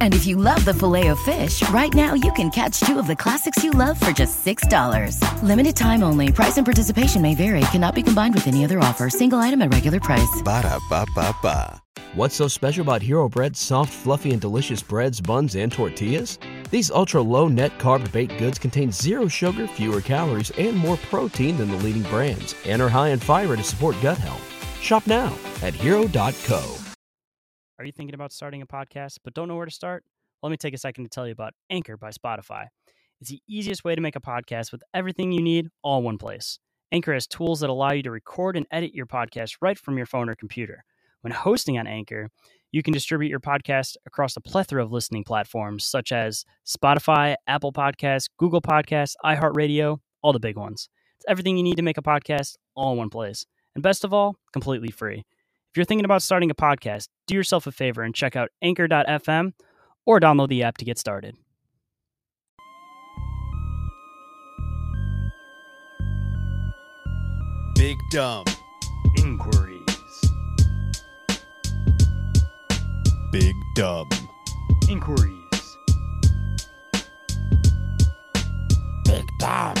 And if you love the filet of fish, right now you can catch two of the classics you love for just $6. Limited time only. Price and participation may vary. Cannot be combined with any other offer. Single item at regular price. Ba da ba ba ba. What's so special about Hero Bread's soft, fluffy, and delicious breads, buns, and tortillas? These ultra low net carb baked goods contain zero sugar, fewer calories, and more protein than the leading brands, and are high in fiber to support gut health. Shop now at hero.co. Are you thinking about starting a podcast but don't know where to start? Let me take a second to tell you about Anchor by Spotify. It's the easiest way to make a podcast with everything you need all in one place. Anchor has tools that allow you to record and edit your podcast right from your phone or computer. When hosting on Anchor, you can distribute your podcast across a plethora of listening platforms such as Spotify, Apple Podcasts, Google Podcasts, iHeartRadio, all the big ones. It's everything you need to make a podcast all in one place. And best of all, completely free. If you're thinking about starting a podcast, do yourself a favor and check out anchor.fm or download the app to get started. Big Dumb. Inquiries. Big Dumb. Inquiries. Big Dumb.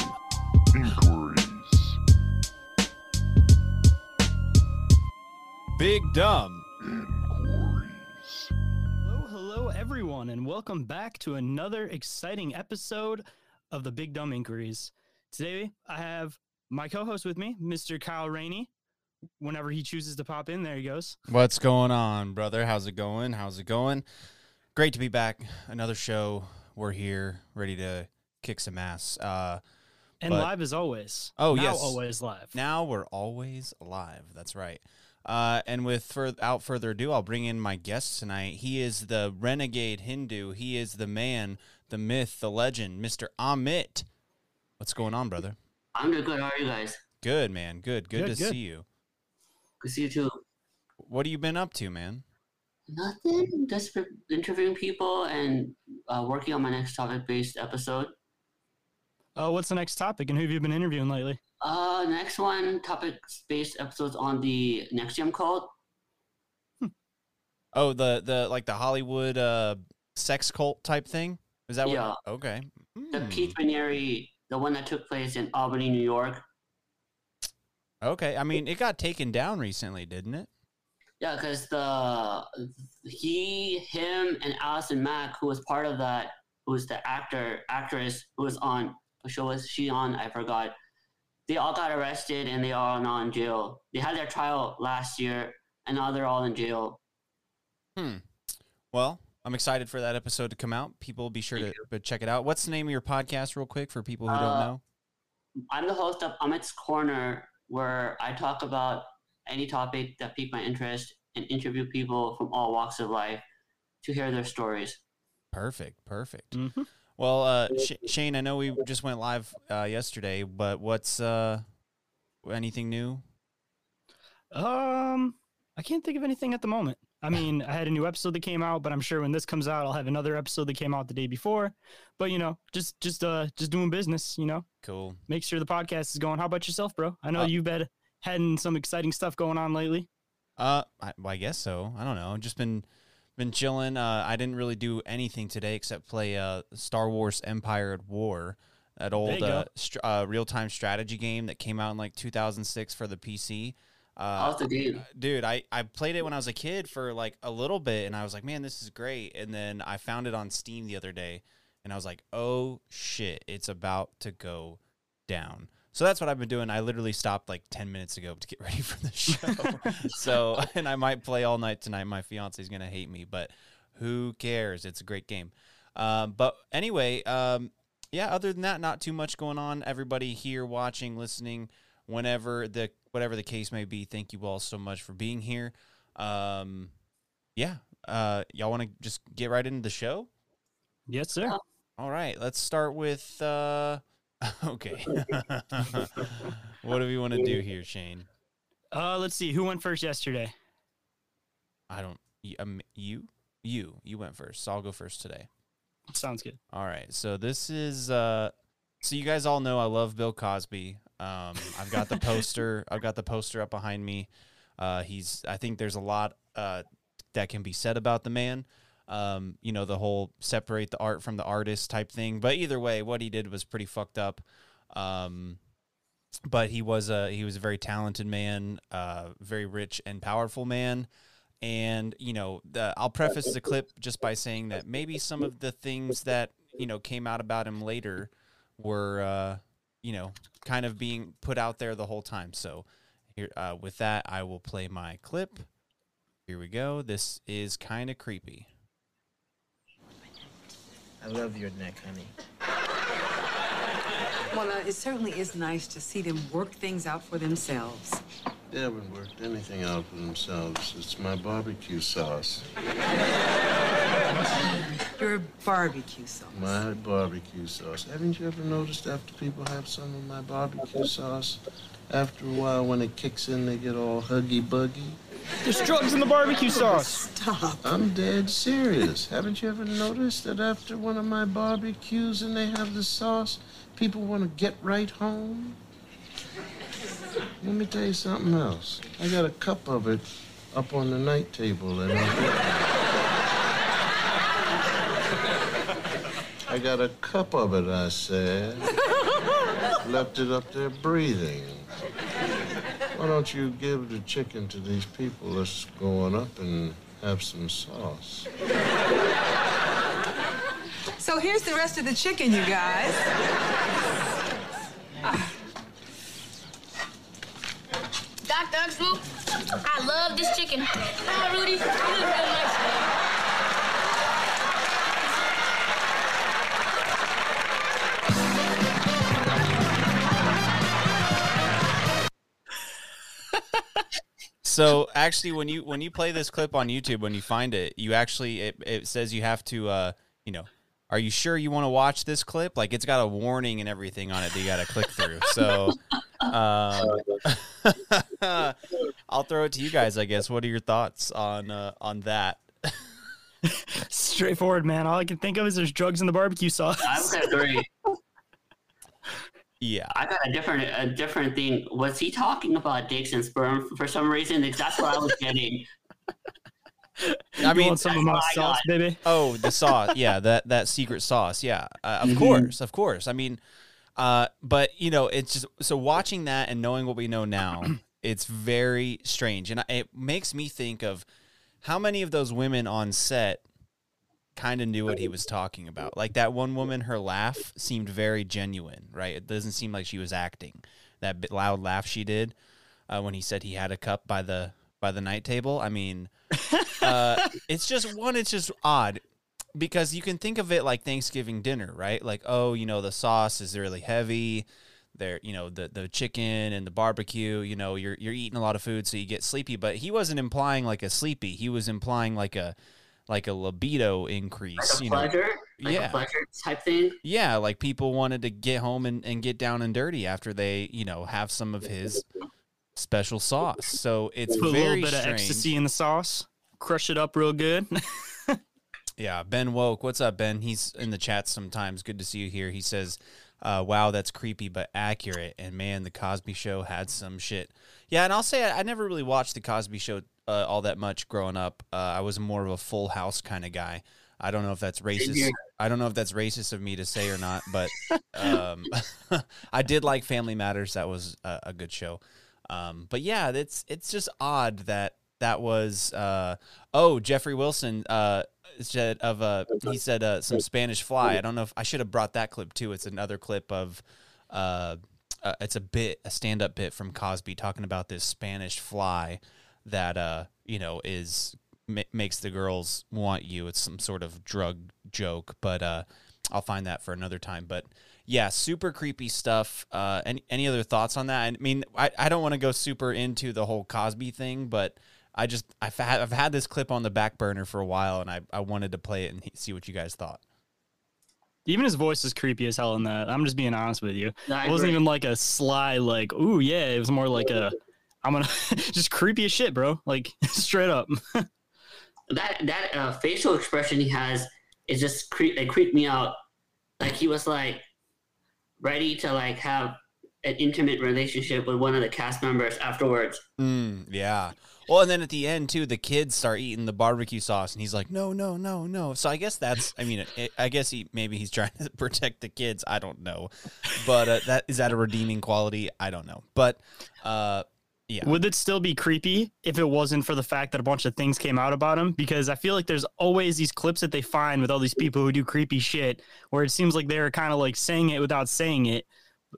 Big Dumb. Hello, hello, everyone, and welcome back to another exciting episode of the Big Dumb Inquiries. Today, I have my co-host with me, Mr. Kyle Rainey. Whenever he chooses to pop in, there he goes. What's going on, brother? How's it going? How's it going? Great to be back. Another show. We're here, ready to kick some ass. Uh, And But- live as always. Oh, Now yes. always live. now we're always alive. That's right. Uh, and without further ado, I'll bring in my guest tonight. He is the renegade Hindu. He is the man, the myth, the legend, Mr. Amit. What's going on, brother? I'm doing good. How are you guys? Good, man. Good. Good, Good, to good. see you. Good to see you too. What have you been up to, man? Nothing. Just interviewing people and uh, working on my next topic-based episode. Uh, what's the next topic, and who have you been interviewing lately? Uh, next one, topic-based episodes on the NXIVM cult. Oh, the the like the Hollywood uh sex cult type thing. Is that what? Yeah. Okay. The Hmm. Keith Raniere, the one that took place in Albany, New York. Okay. I mean, it got taken down recently, didn't it? Yeah, because the he, him, and Allison Mack, who was part of that, who was the actor, actress who was on what show was she on? I forgot. They all got arrested and they are now in jail. They had their trial last year, and now they're all in jail. Hmm. Well, I'm excited for that episode to come out. People be sure Thank to but check it out. What's the name of your podcast, real quick, for people who don't Uh, know? I'm the host of Amit's Corner, where I talk about any topic that pique my interest and interview people from all walks of life to hear their stories. Perfect. Perfect. Mhm. Well, uh, Sh- Shayn, I know we just went live uh, yesterday, but what's uh, anything new? Um, I can't think of anything at the moment. I mean, I had a new episode that came out, but I'm sure when this comes out, I'll have another episode that came out the day before. But you know, just just uh just doing business. You know, Cool. make sure the podcast is going. How about yourself, bro? I know Uh, you've been having some exciting stuff going on lately. Uh, I, well, I guess so. I don't know. Just been been chilling. Uh, I didn't really do anything today except play uh Star Wars Empire at War, that old uh, str- uh real time strategy game that came out in like 2006 for the PC. Uh, How's the game? dude, I I played it when I was a kid for like a little bit, and I was like, man, this is great. And then I found it on Steam the other day, and I was like, oh shit, it's about to go down. So that's what I've been doing. I literally stopped like 10 minutes ago to get ready for the show. so, and I might play all night tonight. My fiance's going to hate me, but who cares? It's a great game. Um, but anyway, um, yeah, other than that, not too much going on. Everybody here watching, listening, whenever the whatever the case may be, thank you all so much for being here. Um, yeah, uh, y'all want to just get right into the show? Yes, sir. All right, let's start with. Uh, okay, what do we want to do here, Shayn? Uh, let's see who went first yesterday. I don't. um, you, you, you went first. So I'll go first today. Sounds good. All right. So this is uh so you guys all know I love Bill Cosby. Um I've got the poster. I've got the poster up behind me. Uh he's I think there's a lot uh that can be said about the man. Um you know the whole separate the art from the artist type thing, but either way what he did was pretty fucked up. Um but he was a he was a very talented man, uh very rich and powerful man. And you know the, i'll preface the clip just by saying that maybe some of the things that you know came out about him later were uh you know kind of being put out there the whole time. So here uh, with that i will play my clip. Here we go. This is kind of creepy I love your neck, honey. Well, uh, it certainly is nice to see them work things out for themselves. They haven't worked anything out for themselves. It's my barbecue sauce. Your barbecue sauce. My barbecue sauce. Haven't you ever noticed after people have some of my barbecue sauce, after a while when it kicks in, they get all huggy buggy? There's drugs in the barbecue sauce. Stop. I'm dead serious. Haven't you ever noticed that after one of my barbecues and they have the sauce, people want to get right home? Let me tell you something else. I got a cup of it up on the night table and I got a cup of it, I said. Left it up there breathing. Why don't you give the chicken to these people that's going up and have some sauce? So here's the rest of the chicken, you guys. Dr. Huxtable, I love this chicken. Oh, Rudy, you look real nice. so actually when you when you play this clip on youtube when you find it you actually it, it says you have to uh you know are you sure you want to watch this clip like it's got a warning and everything on it that you got to click through so um, i'll throw it to you guys i guess what are your thoughts on uh, on that Straightforward, man. All I can think of is there's drugs in the barbecue sauce. I would agree. yeah I got a different a different thing. Was he talking about dicks and sperm for some reason? That's what I was getting. i mean some of my sauce, got. baby? Oh, the sauce. Yeah, that that secret sauce. Yeah, uh, of Mhm. course, of course. I mean, uh, but you know, it's just so watching that and knowing what we know now, it's very strange, and it makes me think of how many of those women on set kind of knew what he was talking about. Like that one woman, her laugh seemed very genuine, right? It doesn't seem like she was acting. That loud laugh she did uh, when he said he had a cup by the by the night table. I mean, uh, it's just one. It's just odd because you can think of it like Thanksgiving dinner, right? Like, oh, you know, the sauce is really heavy. There, you know, the the chicken and the barbecue. You know, you're you're eating a lot of food, so you get sleepy. But he wasn't implying like a sleepy. He was implying like a like a libido increase. Like a you know, pleasure, like yeah. pleasure type thing. yeah, like people wanted to get home and, and get down and dirty after they, you know, have some of his special sauce. So it's Put a little bit of ecstasy in the sauce. Crush it up real good. Yeah, Ben Woke. What's up, Ben? He's in the chat sometimes. Good to see you here. He says, uh, "Wow, that's creepy but accurate." And man, the Cosby Show had some shit. Yeah, and I'll say I, I never really watched the Cosby Show uh, all that much growing up. Uh, I was more of a Full House kind of guy. I don't know if that's racist. I don't know if that's racist of me to say or not, but um, I did like Family Matters. That was a, a good show. Um, but yeah, it's it's just odd that that was uh, oh Jeffrey Wilson uh, said of uh, he said uh, some Spanish fly. I don't know if I should have brought that clip too. It's another clip of uh, uh, it's a bit a stand up bit from Cosby talking about this Spanish fly that uh you know is ma- makes the girls want you. It's some sort of drug joke, but uh, I'll find that for another time. But yeah, super creepy stuff. Uh, any any other thoughts on that? I mean, I, I don't want to go super into the whole Cosby thing, but I just I've had I've had this clip on the back burner for a while, and I I wanted to play it and see what you guys thought. Even his voice is creepy as hell in that. I'm just being honest with you. I it wasn't even like a sly, like, ooh, yeah. It was more like a, I'm gonna, just creepy as shit, bro. Like, straight up. that that uh, facial expression he has is just cre- it creeped me out. Like he was like ready to like have an intimate relationship with one of the cast members afterwards. Mm, yeah. Well, and then at the end too, the kids start eating the barbecue sauce, and he's like, "No, no, no, no." So I guess that's. I mean, it, I guess he maybe he's trying to protect the kids. I don't know, but uh, that is that a redeeming quality? I don't know, but uh, yeah. Would it still be creepy if it wasn't for the fact that a bunch of things came out about him? Because I feel like there's always these clips that they find with all these people who do creepy shit where it seems like they're kind of like saying it without saying it.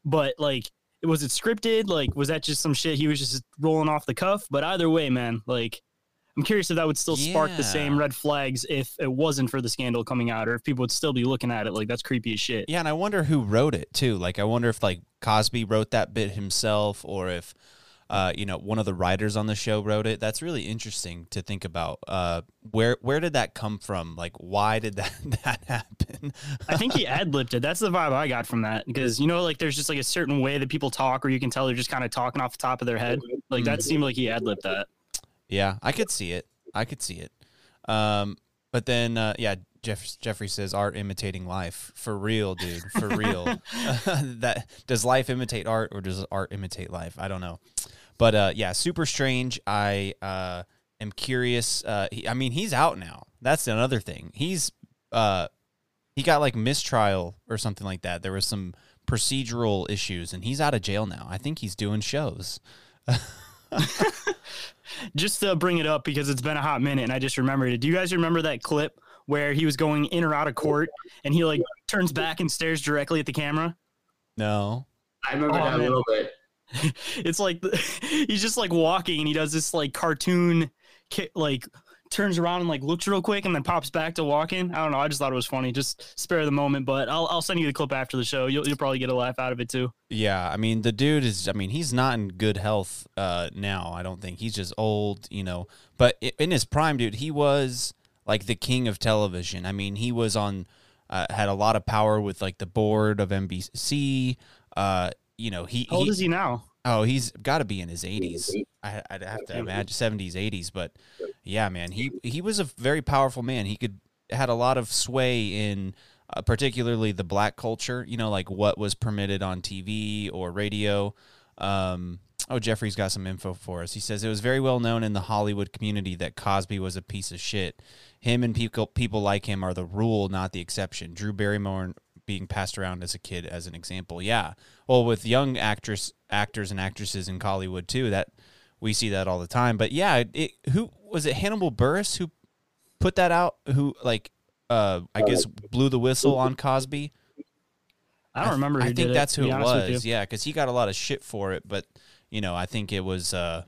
But like, was it scripted? Like, was that just some shit he was just rolling off the cuff? But either way, man, like, I'm curious if that would still spark the same red flags if it wasn't for the scandal coming out, or if people would still be looking at it like that's creepy as shit. Yeah, and I wonder who wrote it too. Like, I wonder if like Cosby wrote that bit himself, or if uh, you know one of the writers on the show wrote it. That's really interesting to think about. Uh, where where did that come from? Like, why did that that happen? I think he ad libbed it. That's the vibe I got from that. Because you know, like there's just like a certain way that people talk, or you can tell they're just kind of talking off the top of their head. Like that seemed like he ad libbed that. Yeah, I could see it. I could see it. Um, but then, uh, yeah, Jeff, Jeffrey says art imitating life for real, dude, for real. that does life imitate art or does art imitate life? I don't know. But uh, yeah, super strange. I uh, am curious. Uh, he, I mean, he's out now. That's another thing. He's uh, he got like mistrial or something like that. There was some procedural issues, and he's out of jail now. I think he's doing shows. Just to bring it up because it's been a hot minute, and I just remembered it. Do you guys remember that clip where he was going in or out of court, and he like turns back and stares directly at the camera? No. I remember Oh, that a little bit. it's like he's just like walking and he does this like cartoon like turns around and like looks real quick and then pops back to walking i don't know i just thought it was funny just spare the moment but i'll, I'll send you the clip after the show you'll, you'll probably get a laugh out of it too Yeah, I mean the dude is. I mean he's not in good health uh, now. I don't think he's just old, you know. But in his prime, dude, he was like the king of television. I mean, he was on, uh, had a lot of power with like the board of NBC. Uh, you know, he. how old he- is he now Oh, he's got to be in his 80s. I, I'd have to imagine 70s, 80s. But yeah, man, he he was a very powerful man. He could had a lot of sway in, uh, particularly the black culture. You know, like what was permitted on TV or radio. Um, oh, Jeffrey's got some info for us. He says it was very well known in the Hollywood community that Cosby was a piece of shit. Him and people people like him are the rule, not the exception. Drew Barrymore being passed around as a kid as an example. Yeah. Well, with young actress actors and actresses in Hollywood too, that we see that all the time. But yeah, it, who was it? Hannibal Buress who put that out? Who like uh I guess blew the whistle on Cosby? i don't remember who I think it, that's to who it was. Yeah, because he got a lot of shit for it, but you know, I think it was uh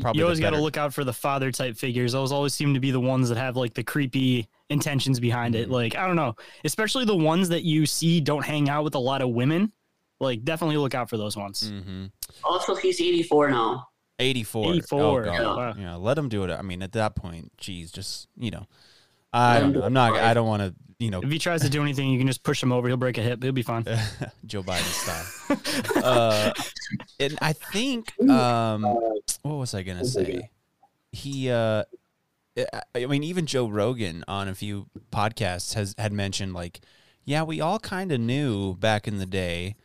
probably you always got to look out for the father type figures those always seem to be the ones that have like the creepy intentions behind Mm-hmm. it like i don't know especially the ones that you see don't hang out with a lot of women like definitely look out for those ones Mm-hmm. Also, he's 84 now. 84. 84, Oh, God. wow. Yeah, let him do it. I mean, at that point, geez, just, you know, I don't him know. do I'm not. I don't want to, you know, if he tries to do anything you can just push him over he'll break a hip he'll be fine Joe Biden style. uh, and I think, um, what was I going to say? He, uh, I- mean, even Joe Rogan on a few podcasts has had mentioned like, yeah, we all kind of knew back in the day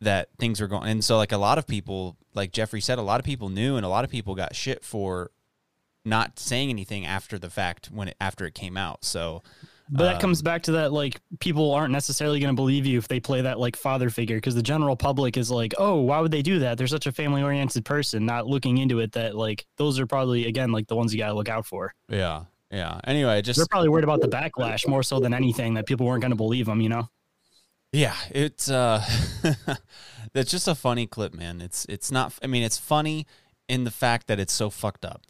that things were going, and so like a lot of people, like Jeffrey said, a lot of people knew, and a lot of people got shit for not saying anything after the fact when it after it came out. So, But that um, comes back to that like people aren't necessarily going to believe you if they play that like father figure because the general public is like, oh, why would they do that? They're such a family oriented person, not looking into it. That like those are probably again like the ones you got to look out for. yeah, yeah. Anyway, just They're probably worried about the backlash more so than anything that people weren't going to believe them. You know. Yeah, it's uh that's just a funny clip, man. It's it's not I mean, it's funny in the fact that it's so fucked up.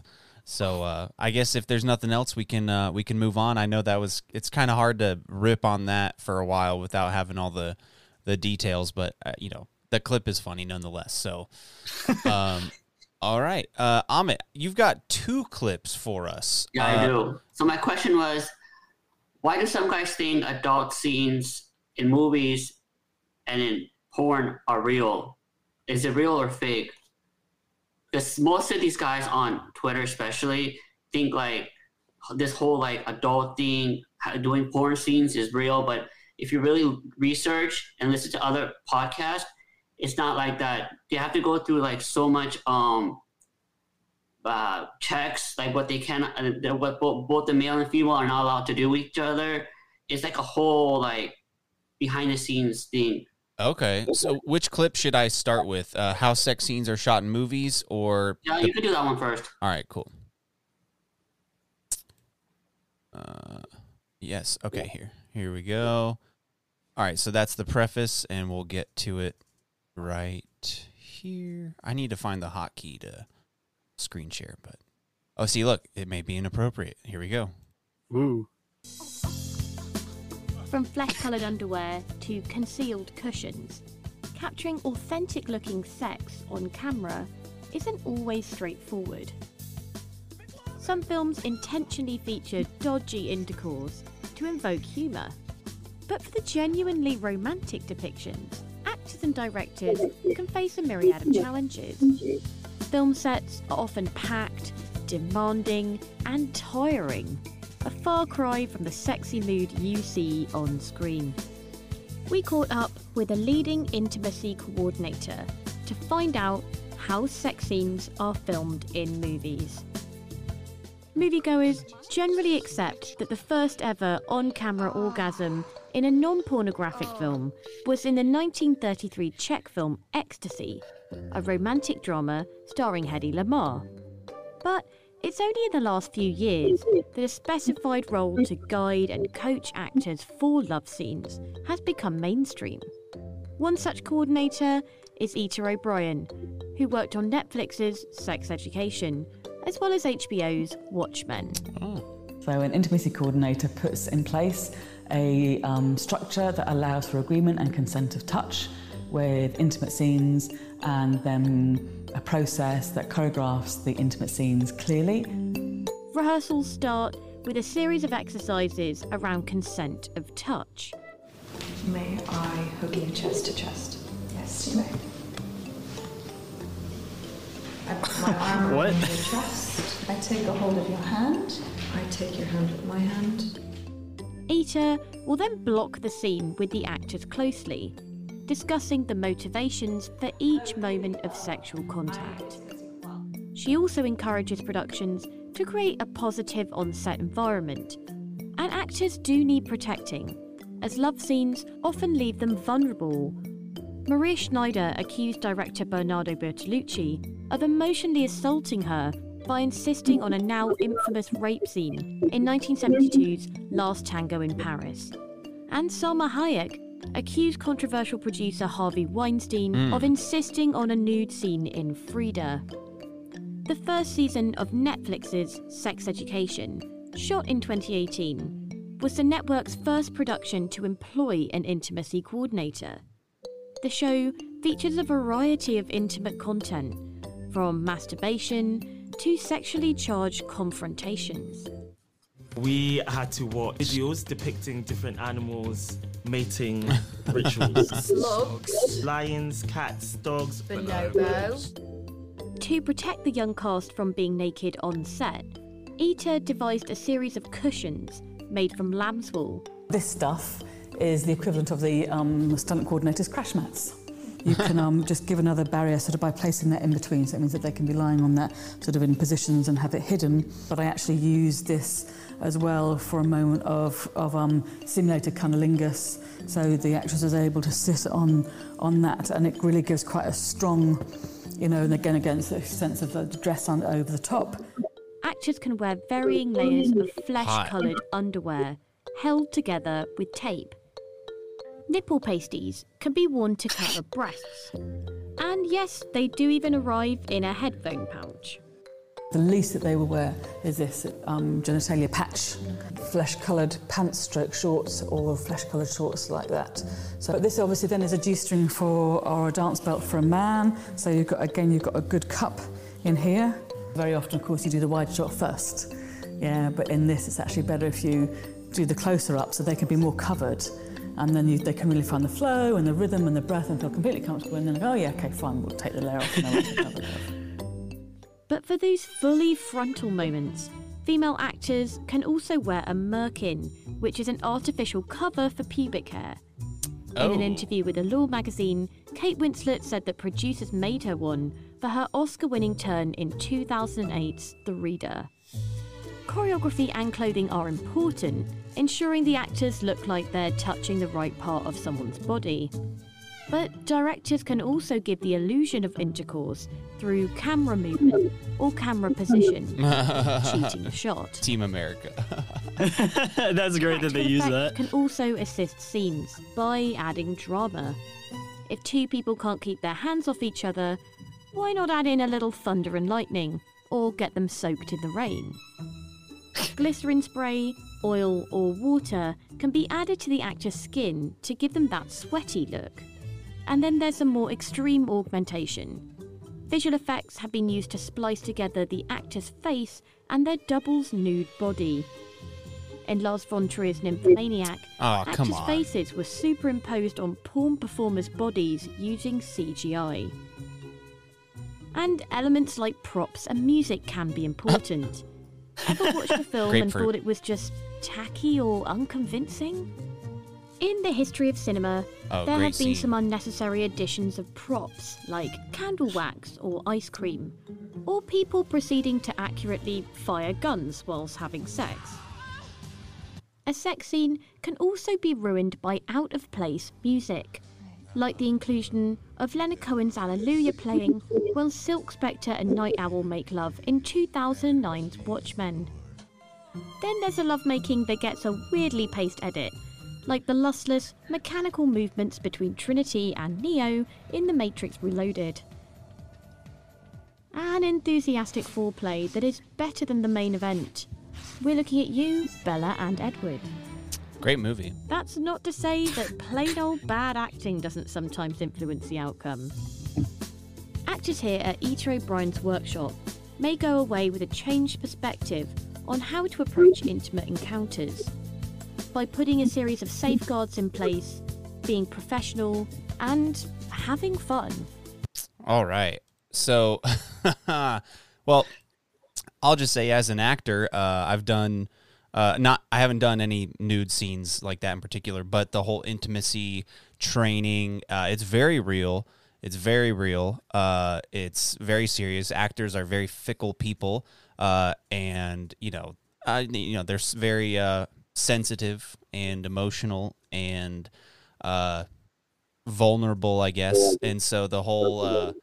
So uh I guess if there's nothing else we can uh we can move on. I know that was it's kind of hard to rip on that for a while without having all the the details, but uh, you know, the clip is funny nonetheless. So um all right. Uh Amit, you've got two clips for us. Yeah, Uh, I do. So my question was, why do some guys think adult scenes in movies and in porn are real? Is it real or fake? Because most of these guys on Twitter, especially, think like this whole like adult thing, doing porn scenes is real. But if you really research and listen to other podcasts, it's not like that. They have to go through like so much um uh, checks, like what they can, uh, what both, both the male and female are not allowed to do with each other. It's like a whole like behind the scenes thing. Okay, so which clip should I start with? Uh, how sex scenes are shot in movies, or Yeah, you can do that one first. All right, cool. Uh, yes. Okay. Here, here we go. All right. So that's the preface, and we'll get to it right here. I need to find the hotkey to screen share, but oh, see, look, it may be inappropriate. Here we go. Ooh. From flesh coloured underwear to concealed cushions, capturing authentic looking sex on camera isn't always straightforward. Some films intentionally feature dodgy intercourse to invoke humour. But for the genuinely romantic depictions, actors and directors can face a myriad of challenges. Film sets are often packed, demanding, and tiring, a far cry from the sexy mood you see on screen. We caught up with a leading intimacy coordinator to find out how sex scenes are filmed in movies. Moviegoers generally accept that the first ever on camera orgasm in a non pornographic film was in the 1933 Czech film Ecstasy, a romantic drama starring Hedy Lamarr. But it's only in the last few years that a specified role to guide and coach actors for love scenes has become mainstream. One such coordinator is Ita O'Brien, who worked on Netflix's Sex Education, as well as HBO's Watchmen. So, an intimacy coordinator puts in place a um, structure that allows for agreement and consent of touch with intimate scenes and then a process that choreographs the intimate scenes clearly. Rehearsals start with a series of exercises around consent of touch. May I hug you chest to chest? Yes, you may. I put my arm What? around your chest. I take a hold of your hand. I take your hand with my hand. Ita will then block the scene with the actors closely, discussing the motivations for each moment of sexual contact. She also encourages productions to create a positive on set environment. And actors do need protecting, as love scenes often leave them vulnerable. Maria Schneider accused director Bernardo Bertolucci of emotionally assaulting her by insisting on a now infamous rape scene in 1972's Last Tango in Paris. And Salma Hayek accused controversial producer Harvey Weinstein Mm. of insisting on a nude scene in Frida. The first season of Netflix's Sex Education, shot in 2018, was the network's first production to employ an intimacy coordinator. The show features a variety of intimate content, from masturbation to sexually charged confrontations. We had to watch videos depicting different animals mating rituals. Slugs. Lions, cats, dogs. Bonobo. To protect the young cast from being naked on set, Ita devised a series of cushions made from lamb's wool. This stuff is the equivalent of the um, stunt coordinator's crash mats. You can um, just give another barrier sort of by placing that in between, so it means that they can be lying on that sort of in positions and have it hidden. But I actually use this as well for a moment of, of um, simulated cunnilingus, so the actress is able to sit on, on that, and it really gives quite a strong, you know, and again, against the sense of the dress on over the top. Actors can wear varying layers of flesh coloured underwear held together with tape. Nipple pasties can be worn to cover breasts. And yes, they do even arrive in a headphone pouch. The least that they will wear is this um, genitalia patch, flesh-coloured pants stroke shorts or flesh-coloured shorts like that. So this obviously then is a G-string for or a dance belt for a man. So you've got again you've got a good cup in here. Very often, of course, you do the wide shot first. Yeah, but in this, it's actually better if you do the closer up so they can be more covered. And then you, they can really find the flow and the rhythm and the breath and feel completely comfortable. And then, like, oh yeah, okay, fine, we'll take the layer off. and then we'll cover. But for those fully frontal moments, Female actors can also wear a merkin, which is an artificial cover for pubic hair. In an Oh. interview with the Law magazine, Kate Winslet said that producers made her one for her Oscar winning turn in 2008's The Reader. Choreography and clothing are important, ensuring the actors look like they're touching the right part of someone's body. But directors can also give the illusion of intercourse through camera movement or camera position, cheating the shot. Team America. That's great that they use that. can also assist scenes by adding drama. If two people can't keep their hands off each other, why not add in a little thunder and lightning, or get them soaked in the rain? Glycerin spray, oil, or water can be added to the actor's skin to give them that sweaty look. And then there's a more extreme augmentation. Visual effects have been used to splice together the actor's face and their double's nude body. In Lars von Trier's Nymphomaniac, ah, come actors' faces were superimposed on porn performers' bodies using CGI. And elements like props and music can be important. Ever watched a film and thought it was just tacky or unconvincing? In the history of cinema, Oh, there have been scene. some unnecessary additions of props like candle wax or ice cream, or people proceeding to accurately fire guns whilst having sex. A sex scene can also be ruined by out of place music, like the inclusion of Leonard Cohen's Hallelujah playing while Silk Spectre and Nite Owl make love in 2009's Watchmen. Then there's a lovemaking that gets a weirdly paced edit, like the lustless, mechanical movements between Trinity and Neo in The Matrix Reloaded. An enthusiastic foreplay that is better than the main event. We're looking at you, Bella and Edward. Great movie. That's not to say that plain old bad acting doesn't sometimes influence the outcome. Actors here at Ita O'Brien's workshop may go away with a changed perspective on how to approach intimate encounters by putting a series of safeguards in place, being professional, and having fun. All right. So, well, I'll just say as an actor, uh, I've done uh, not I haven't done any nude scenes like that in particular, but the whole intimacy training, uh, it's very real. It's very real. Uh, it's very serious. Actors are very fickle people, uh, and you know, you know, they're very uh, sensitive and emotional and uh, vulnerable, I guess. And so the whole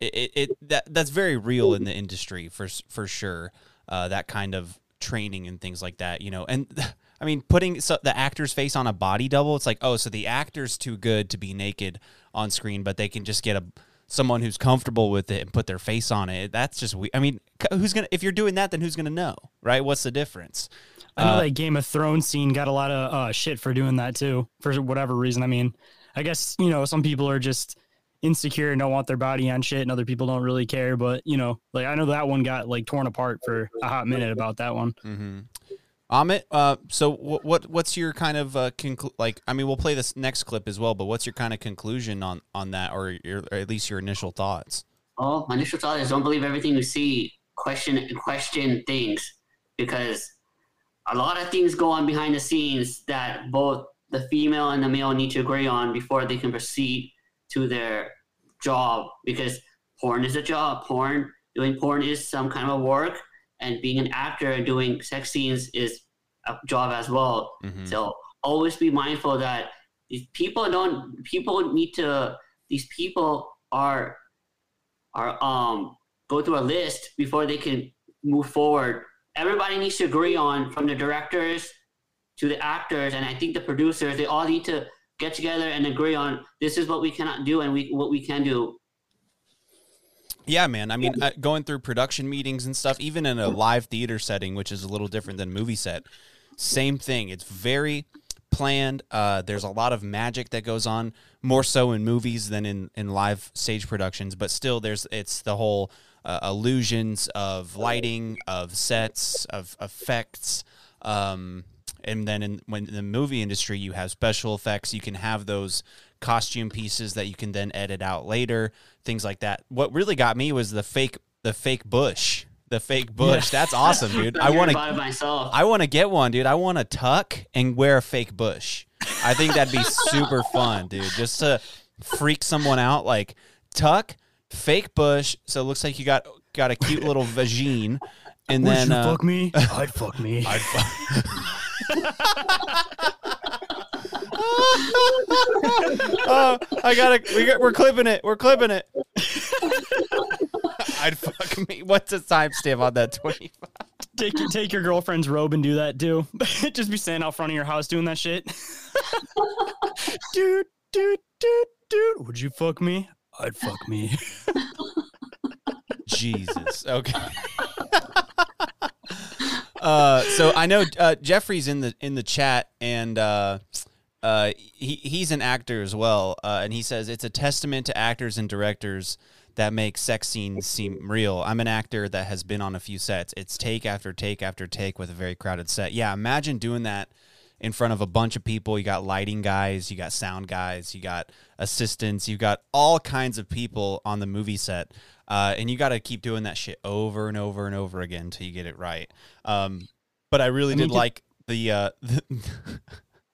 it, it, it that that's very real in the industry for for sure. Uh, that kind of training and things like that, you know. And I mean, putting so, the actor's face on a body double, it's like, oh, so the actor's too good to be naked on screen, but they can just get a someone who's comfortable with it and put their face on it. That's just we. I mean, who's gonna if you're doing that, then who's gonna know, right? What's the difference? I know Uh, that Game of Thrones scene got a lot of uh, shit for doing that too, for whatever reason. I mean, I guess you know some people are just insecure and don't want their body on shit, and other people don't really care. But you know, like I know that one got like torn apart for a hot minute about that one. Mm-hmm. Amit, uh, so what, what what's your kind of uh, conclu- like? I mean, we'll play this next clip as well, but what's your kind of conclusion on on that, or, your, or at least your initial thoughts? Oh, my initial thought is don't believe everything you see. Question question things because a lot of things go on behind the scenes that both the female and the male need to agree on before they can proceed to their job. Because porn is a job. Porn doing porn is some kind of a work, and being an actor and doing sex scenes is a job as well. Mm-hmm. So always be mindful that these people don't. People need to. These people are are um go through a list before they can move forward. Everybody needs to agree on from the directors to the actors, and I think the producers. They all need to get together and agree on this is what we cannot do and we what we can do. Yeah, man. I mean, uh, going through production meetings and stuff, even in a live theater setting, which is a little different than movie set, same thing. It's very planned. Uh, there's a lot of magic that goes on, more so in movies than in, in live stage productions. But still, there's it's the whole uh, illusions of lighting, of sets, of effects. Um, and then in when in the movie industry, you have special effects. You can have those costume pieces that you can then edit out later, things like that. What really got me was the fake the fake bush. the fake bush. That's awesome, dude. I want bought it to. myself. I want to get one, dude. I want to tuck and wear a fake bush. I think that'd be super fun, dude. Just to freak someone out, like tuck, fake bush, so it looks like you got got a cute little vagine, and Would then you uh, fuck me? I'd fuck me. I'd fuck. Oh, I gotta. We got, we're clipping it. We're clipping it. I'd fuck me. What's the timestamp on that? Twenty five. Take your take your girlfriend's robe and do that too. Just be standing out front of your house doing that shit. dude, dude, dude, dude. Would you fuck me? I'd fuck me. Jesus. Okay. Uh, so I know uh, Jeffrey's in the in the chat, and uh, uh, he he's an actor as well, uh, and he says it's a testament to actors and directors that make sex scenes seem real. I'm an actor that has been on a few sets. It's take after take after take with a very crowded set. Yeah, imagine doing that in front of a bunch of people. You got lighting guys, you got sound guys, you got assistants, you got all kinds of people on the movie set. Uh, and you got to keep doing that shit over and over and over again until you get it right. Um, but I really I mean, did did- like the uh, the,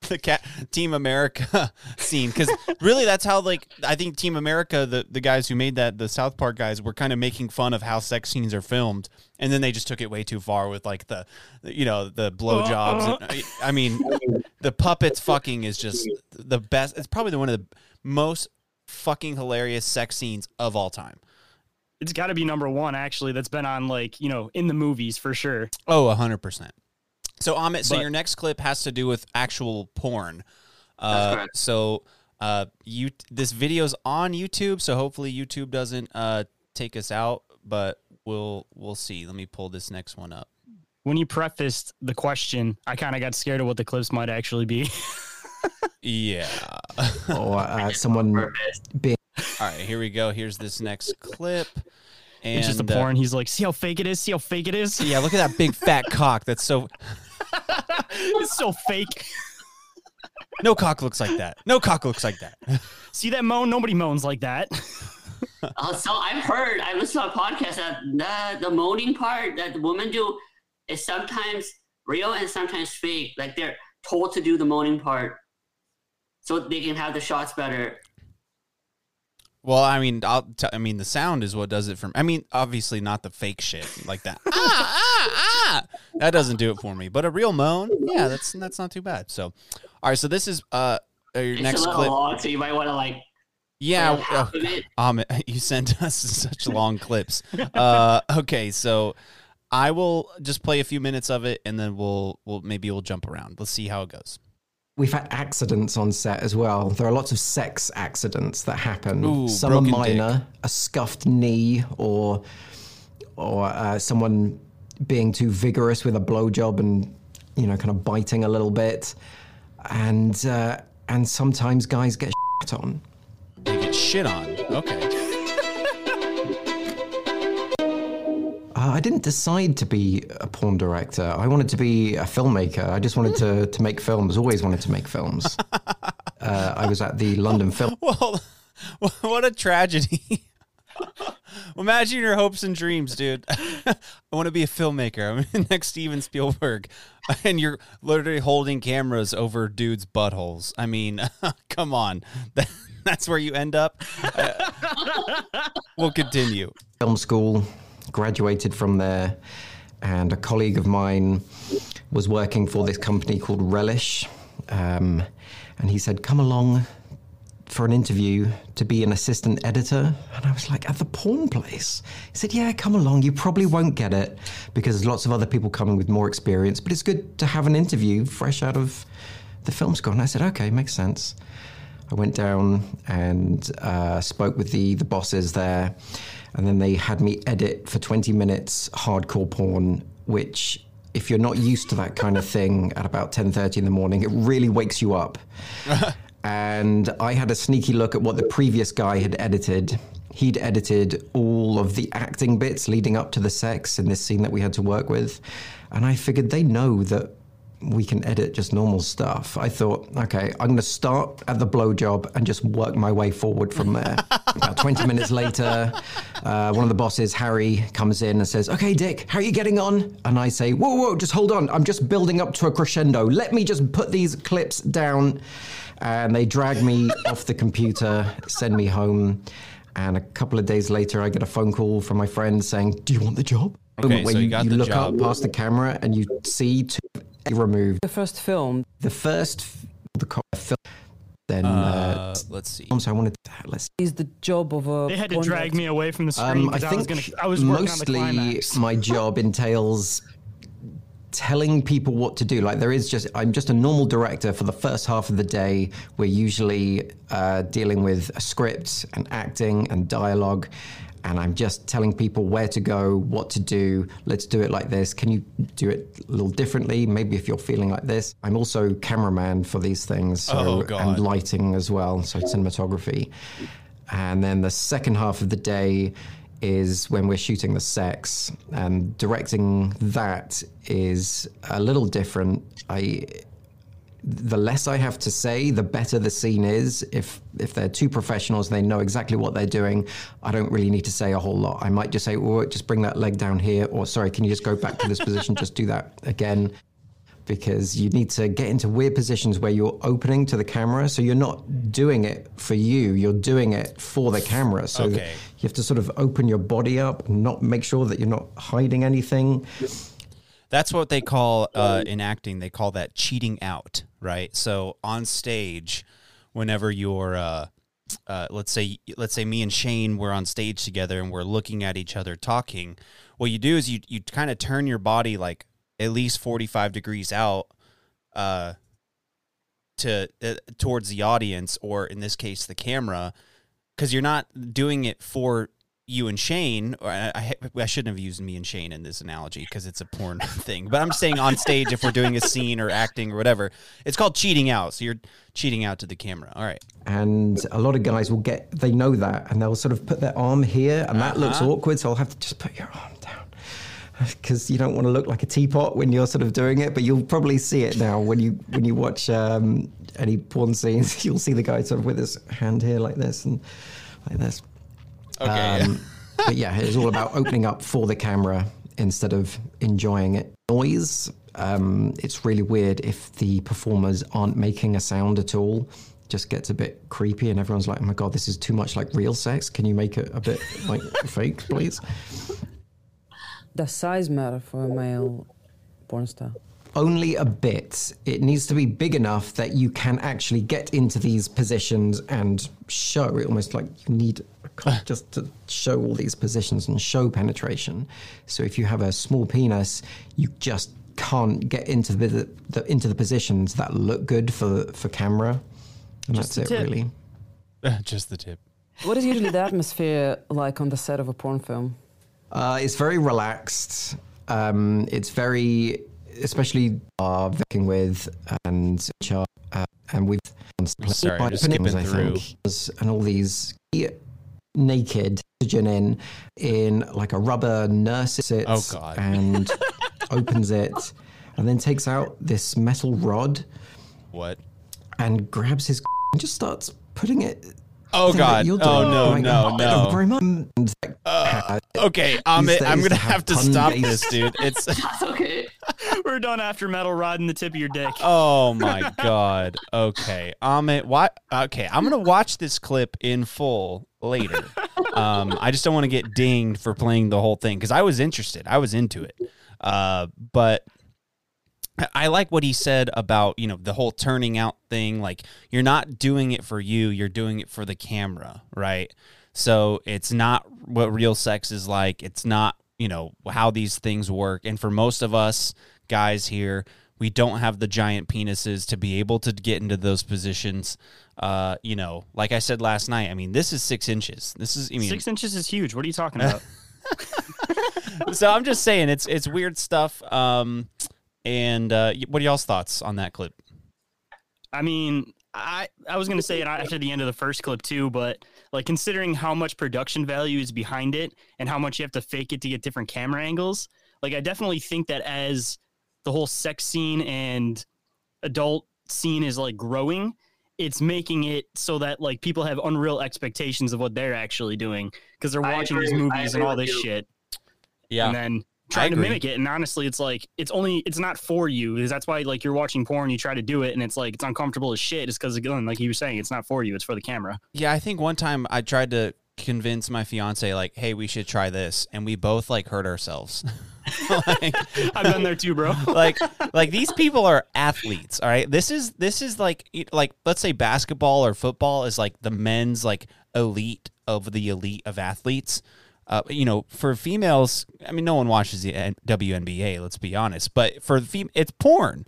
the cat Team America scene because really that's how like I think Team America the the guys who made that the South Park guys were kind of making fun of how sex scenes are filmed and then they just took it way too far with like the you know the blowjobs. and- uh-huh. I mean the puppets fucking is just the best. It's probably the one of the most fucking hilarious sex scenes of all time. It's got to be number one actually. That's been on like you know in the movies for sure. Oh, hundred percent. So Amit, so But- your next clip has to do with actual porn. That's Uh, correct. so uh, you this video's on YouTube, so hopefully YouTube doesn't uh, take us out, but we'll we'll see. Let me pull this next one up. When you prefaced the question, I kind of got scared of what the clips might actually be. Yeah. or uh, someone being. All right, here we go. Here's this next clip. And it's just a uh, porn. He's like, see how fake it is. See how fake it is. yeah, look at that big fat cock. That's so. it's so fake. No cock looks like that. No cock looks like that. See that moan? Nobody moans like that. Uh, so I've heard, I listened to a podcast that the, the moaning part that the women do is sometimes real and sometimes fake. Like they're told to do the moaning part so they can have the shots better. Well, I mean, I'll t- I mean, the sound is what does it for me. I mean, obviously not the fake shit like that. ah, ah, ah. That doesn't do it for me. But a real moan, yeah, that's that's not too bad. So, all right, so this is uh uh, your It's next a little clip. long, so you might want to like. Yeah, play half of it. um, you sent us such long clips. Uh, okay, so I will just play a few minutes of it, and then we'll we'll maybe we'll jump around. Let's see how it goes. We've had accidents on set as well. There are lots of sex accidents that happen. Ooh, Some are minor, a scuffed knee, or or uh, someone being too vigorous with a blowjob and you know kind of biting a little bit, and uh, and sometimes guys get shit on. They get shit on. Okay. Uh, I didn't decide to be a porn director. I wanted to be a filmmaker. I just wanted to, to make films. Always wanted to make films. Uh, I was at the London Film. Well, what a tragedy. Imagine your hopes and dreams, dude. I want to be a filmmaker. I'm next to Steven Spielberg, and you're literally holding cameras over dudes' buttholes. I mean, come on, that, that's where you end up. Uh, we'll continue. film school, graduated from there, and a colleague of mine was working for this company called Relish. Um, and he said, Come along for an interview to be an assistant editor. And I was like, At the porn place? He said, Yeah, come along. You probably won't get it because there's lots of other people coming with more experience, but it's good to have an interview fresh out of the film school. And I said, Okay, makes sense. I went down and uh, spoke with the the bosses there, and then they had me edit for 20 minutes hardcore porn, which if you're not used to that kind of thing at about 10:30 in the morning, it really wakes you up. and I had a sneaky look at what the previous guy had edited. He'd edited all of the acting bits leading up to the sex in this scene that we had to work with, and I figured they know that we can edit just normal stuff. I thought, okay, I'm going to start at the blowjob and just work my way forward from there. About 20 minutes later, uh, one of the bosses, Harry, comes in and says, okay, Dick, how are you getting on? And I say, whoa, whoa, just hold on. I'm just building up to a crescendo. Let me just put these clips down. And they drag me off the computer, send me home. And a couple of days later, I get a phone call from my friend saying, do you want the job? Okay, Where so you you, got you the look job. up past the camera and you see two removed. The first film. The first the film. Then uh, Uh, let's see. So I wanted to let's. See. Is the job of a. They had to drag me away from the screen Um, I because I, was think gonna. I was working on the mostly my job entails telling people what to do. Like there is just I'm just a normal director for the first half of the day. We're usually uh, dealing with a script and acting and dialogue. And I'm just telling people where to go, what to do. Let's do it like this. Can you do it a little differently? Maybe if you're feeling like this. I'm also cameraman for these things, so, Oh, God. and lighting as well, so cinematography. And then the second half of the day is when we're shooting the sex, and directing that is a little different. I the less I have to say, the better the scene is. If if they're two professionals, they know exactly what they're doing. I don't really need to say a whole lot. I might just say, "Oh, just bring that leg down here," or "Sorry, can you just go back to this position? Just do that again." Because you need to get into weird positions where you're opening to the camera, so you're not doing it for you. You're doing it for the camera. So Okay. you have to sort of open your body up, not make sure that you're not hiding anything. That's what they call uh, in acting. They call that cheating out, right? So on stage, whenever you're, uh, uh, let's say, let's say me and Shayn were on stage together and we're looking at each other talking. What you do is you you kind of turn your body like at least forty five degrees out, uh, to uh, towards the audience or in this case the camera, because you're not doing it for you and Shayn, or I, I, I shouldn't have used me and Shayn in this analogy because it's a porn thing. But I'm saying on stage if we're doing a scene or acting or whatever, it's called cheating out. So you're cheating out to the camera. All right. and a lot of guys will get they know that and they'll sort of put their arm here and that looks Uh-huh. awkward so i'll have to just put your arm down because you don't want to look like a teapot when you're sort of doing it but you'll probably see it now when you when you watch um, any porn scenes you'll see the guy sort of with his hand here like this and like this Okay. um, but yeah it's all about opening up for the camera instead of enjoying it noise um, it's really weird if the performers aren't making a sound at all just gets a bit creepy and everyone's like oh my god this is too much like real sex can you make it a bit like fake please Does size matter for a male porn star? Only a bit. It needs to be big enough that you can actually get into these positions and show it almost like you need just to show all these positions and show penetration. So if you have a small penis, you just can't get into the, the into the positions that look good for for camera. And Just that's it tip. really. Just the tip. What is usually the atmosphere like on the set of a porn film? Uh, it's very relaxed. Um, it's very, especially uh, working with and uh, and with Sorry, just skipping I through. think, and all these naked oxygen in in like a rubber nurse sits Oh, God. and opens it and then takes out this metal rod What? and grabs his and just starts putting it Oh, down. God. You'll do Oh, it. no, Like, no, "Oh, no." very much." And, uh, Okay, these Amit, I'm gonna to have to stop based- this, dude. It's okay. We're done after metal rod in the tip of your dick. oh my god. Okay, Amit, why? Okay, I'm gonna watch this clip in full later. Um, I just don't want to get dinged for playing the whole thing because I was interested. I was into it. Uh, but I like what he said about you know the whole turning out thing. Like you're not doing it for you, you're doing it for the camera, right? So it's not what real sex is like. It's not you know how these things work. And for most of us guys here, we don't have the giant penises to be able to get into those positions. Uh, you know, like I said last night. I mean, this is six inches. This is I mean, Six inches is huge. What are you talking about? so I'm just saying it's it's weird stuff. Um, and uh, what are y'all's thoughts on that clip? I mean, I I was gonna say it after the end of the first clip too, but like considering how much production value is behind it and how much you have to fake it to get different camera angles, like I definitely think that as the whole sex scene and adult scene is like growing, it's making it so that like people have unreal expectations of what they're actually doing because they're watching these movies and all this you. shit. Yeah. And then I trying to mimic it. And honestly, it's like it's only it's not for you. Because that's why like you're watching porn, you try to do it, and it's like it's uncomfortable as shit. It's because again, like you were saying, it's not for you. It's for the camera. Yeah, I think one time I tried to convince my fiance like, "Hey, we should try this," and we both like hurt ourselves. like, I've been there too, bro. like, like these people are athletes. All right, this is this is like like let's say basketball or football is like the men's like elite of the elite of athletes. Uh, you know, for females, I mean, no one watches the WNBA. Let's be honest, but for the fem- it's porn,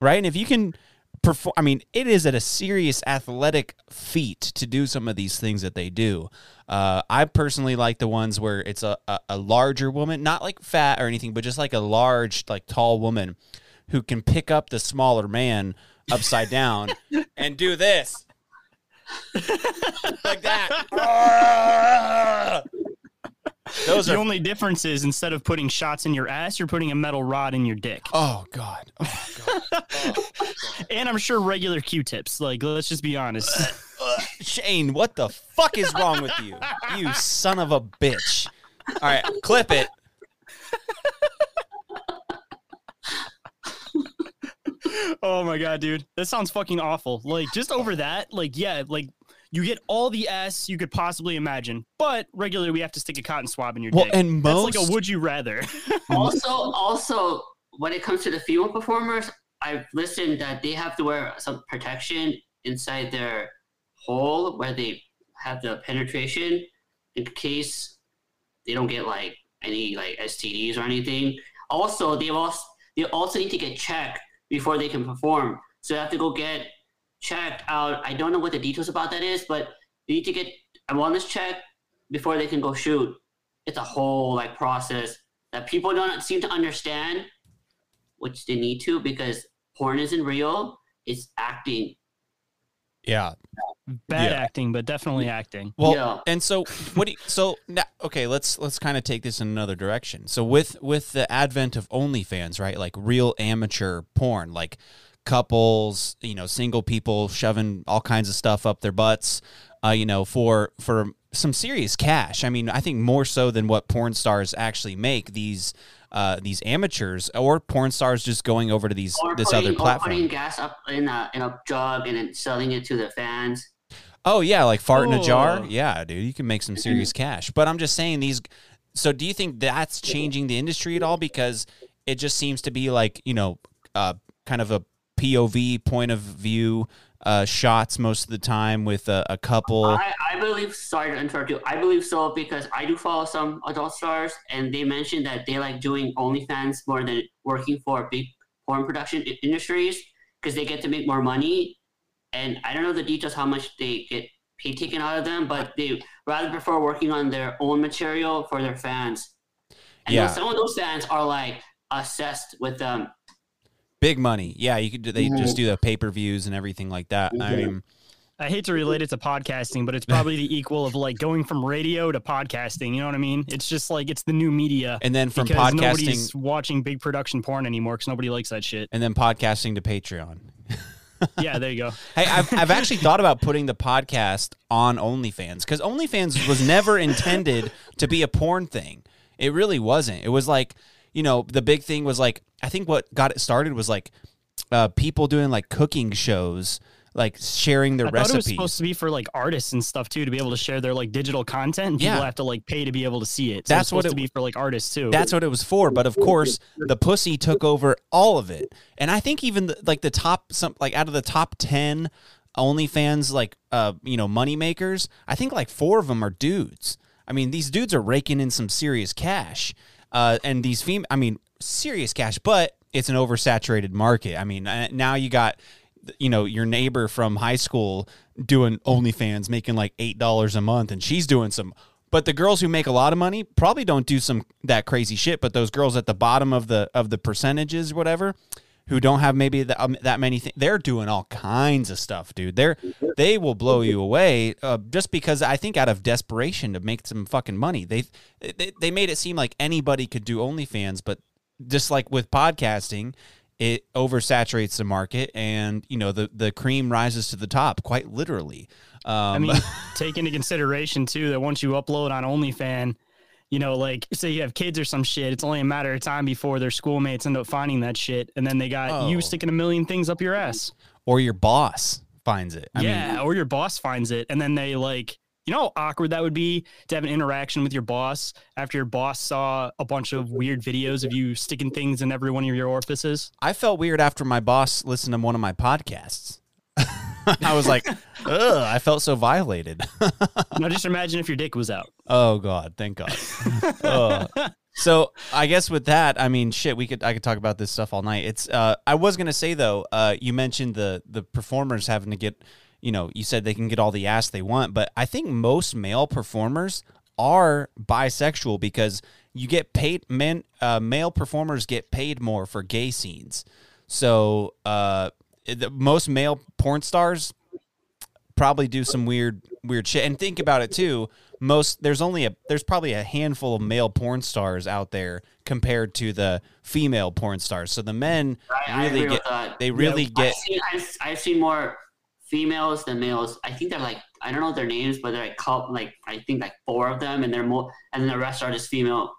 right? And if you can perform, I mean, it is at a serious athletic feat to do some of these things that they do. Uh, I personally like the ones where it's a, a, a larger woman, not like fat or anything, but just like a large, like tall woman who can pick up the smaller man upside down and do this. like that. Those the are only difference is instead of putting shots in your ass, you're putting a metal rod in your dick. Oh god. Oh, oh, and I'm sure regular Q-tips. Like, let's just be honest. Uh, uh, Shayn, what the fuck is wrong with you? You son of a bitch. All right, clip it. oh my god, dude, that sounds fucking awful. Like, just over that, like, yeah, like you get all the S you could possibly imagine, but regularly we have to stick a cotton swab in your Well, dick. and That's like a would you rather. also, also, when it comes to the female performers, I've listened that they have to wear some protection inside their hole where they have the penetration in case they don't get like any like STDs or anything. Also, they also they also need to get checked before they can perform. So they have to go get checked out. I don't know what the details about that is, but you need to get a wellness check before they can go shoot. It's a whole like process that people don't seem to understand, which they need to because porn isn't real. It's acting. Yeah. Bad Yeah. acting, but definitely acting. Well, Yeah. and so what? Do you, so now, okay, let's let's kind of take this in another direction. So with with the advent of OnlyFans, right? Like real amateur porn, like couples, you know, single people shoving all kinds of stuff up their butts, uh, you know, for for some serious cash. I mean, I think more so than what porn stars actually make. These uh, these amateurs or porn stars just going over to these Or this putting, other or platform. putting gas up in a in a jug and then selling it to the fans. Oh yeah, like fart in a jar. Yeah, dude, you can make some serious cash. But I'm just saying these. So do you think that's changing the industry at all? Because it just seems to be like you know, uh, kind of a POV point of view uh, shots most of the time with a, a couple. I, I believe. Sorry to interrupt you. I believe so because I do follow some adult stars, and they mentioned that they like doing OnlyFans more than working for big porn production industries because they get to make more money. And I don't know the details how much they get paid taken out of them, but they rather prefer working on their own material for their fans. And Yeah. some of those fans are like obsessed with them. Big money. Yeah, you could. They Mm-hmm. just do the pay per views and everything like that. I mean, I hate to relate it to podcasting, but it's probably the equal of like going from radio to podcasting. You know what I mean? It's just like it's the new media. And then from because podcasting- nobody's watching big production porn anymore because nobody likes that shit. and then podcasting to Patreon. Yeah, there you go. Hey, I've, I've actually thought about putting the podcast on OnlyFans because OnlyFans was never intended to be a porn thing. It really wasn't. It was like, you know, the big thing was like, I think what got it started was like uh, people doing like cooking shows, like sharing their I thought it was recipes. supposed to be for like artists and stuff too, to be able to share their like digital content. And people have to like pay to be able to see it. So That's it's what supposed it- to be for like artists too. That's what it was for. But of course, the pussy took over all of it. And I think even the, like the top, some like out of the top 10 OnlyFans, like, uh, you know, money makers, I think like four of them are dudes. I mean, these dudes are raking in some serious cash. Uh, and these fem, I mean, serious cash, but it's an oversaturated market. I mean, uh, now you got, you know, your neighbor from high school doing OnlyFans, making like eight dollars a month, and she's doing some. But the girls who make a lot of money probably don't do some that crazy shit. But those girls at the bottom of the of the percentages, whatever, who don't have maybe that, um, that many things, they're doing all kinds of stuff, dude. They're they will blow you away uh, just because I think out of desperation to make some fucking money. They, they they made it seem like anybody could do OnlyFans, but just like with podcasting, it oversaturates the market, and you know the the cream rises to the top, quite literally. Um, I mean, take into consideration too that once you upload on OnlyFan, you know, like say you have kids or some shit, it's only a matter of time before their schoolmates end up finding that shit, and then they got Oh. you sticking a million things up your ass. or your boss finds it. I yeah, mean, or your boss finds it, and then they like, you know, how awkward that would be to have an interaction with your boss after your boss saw a bunch of weird videos of you sticking things in every one of your orifices. I felt weird after my boss listened to one of my podcasts. I was like, ugh, I felt so violated. now just imagine if your dick was out. Oh God, thank God. So I guess with that, I mean, shit, we could I could talk about this stuff all night. It's uh, I was gonna say though, uh, you mentioned the the performers having to get, you know, you said they can get all the ass they want, but I think most male performers are bisexual because you get paid. Men, uh, male performers get paid more for gay scenes. So uh, the, most male porn stars probably do some weird weird shit. And think about it too. Most there's only a there's probably a handful of male porn stars out there compared to the female porn stars. So the men I, I really agree get they really I've get seen, I've, I've seen more females than males. I think they're like I don't know their names, but they're like cou- like I think like four of them, and they're more, and then the rest are just female.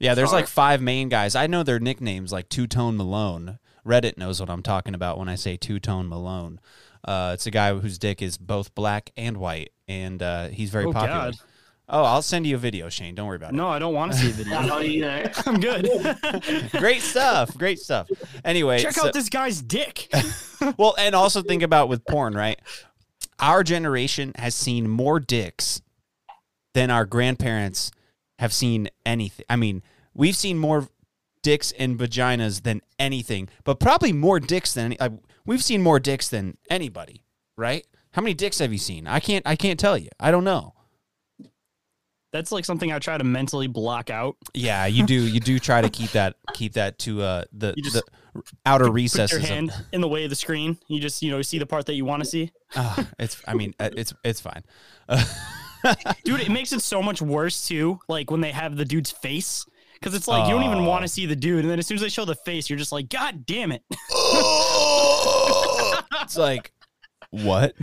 yeah there's like five main guys. I know their nicknames like two tone malone reddit knows what i'm talking about when i say two tone malone uh, it's a guy whose dick is both black and white and uh, he's very Oh, popular God. oh i'll send you a video Shayn don't worry about it No, I don't want to see a video. I don't either. I'm good. great stuff great stuff anyway Check so- out this guy's dick. well, and also think about with porn, right? Our generation has seen more dicks than our grandparents have seen anything. I mean, we've seen more dicks and vaginas than anything, but probably more dicks than any, uh, we've seen more dicks than anybody, right? How many dicks have you seen? I can't. I can't tell you. I don't know. That's like something I try to mentally block out. Yeah, you do. You do try to keep that keep that to uh the, You just the outer Put recesses. your of- hand in the way of the screen. You just you know see the part that you want to see. Ah, it's. I mean, uh, it's it's fine. Dude, it makes it so much worse too. Like when they have the dude's face, because it's like you don't even want to see the dude, and then as soon as they show the face, you're just like, God damn it! it's like what?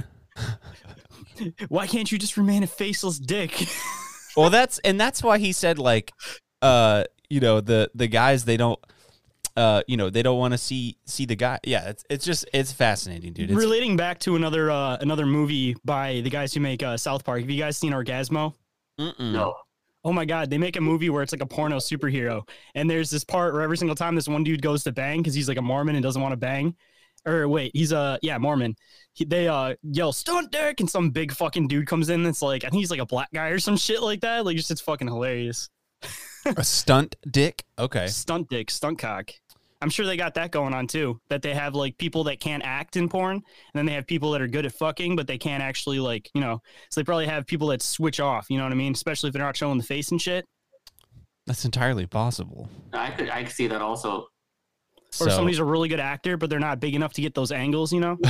Why can't you just remain a faceless dick? well that's and that's why he said like uh you know the the guys they don't uh you know they don't want to see see the guy yeah it's it's just it's fascinating dude it's, Relating back to another uh, another movie by the guys who make uh, South Park. Have you guys seen Orgazmo? No. Oh my god, they make a movie where it's like a porno superhero, and there's this part where every single time this one dude goes to bang because he's like a Mormon and doesn't want to bang, or wait, he's a yeah Mormon. He, they uh yell stunt dick, and some big fucking dude comes in that's like I think he's like a black guy or some shit like that. Like just it's fucking hilarious. a stunt dick okay Stunt dick, stunt cock. I'm sure they got that going on too. That they have like people that can't act in porn, and then they have people that are good at fucking, but they can't actually like you know. So they probably have people that switch off. You know what I mean? Especially if they're not showing the face and shit. that's entirely possible I could I could see that also. Or So- somebody's a really good actor, but they're not big enough to get those angles, you know?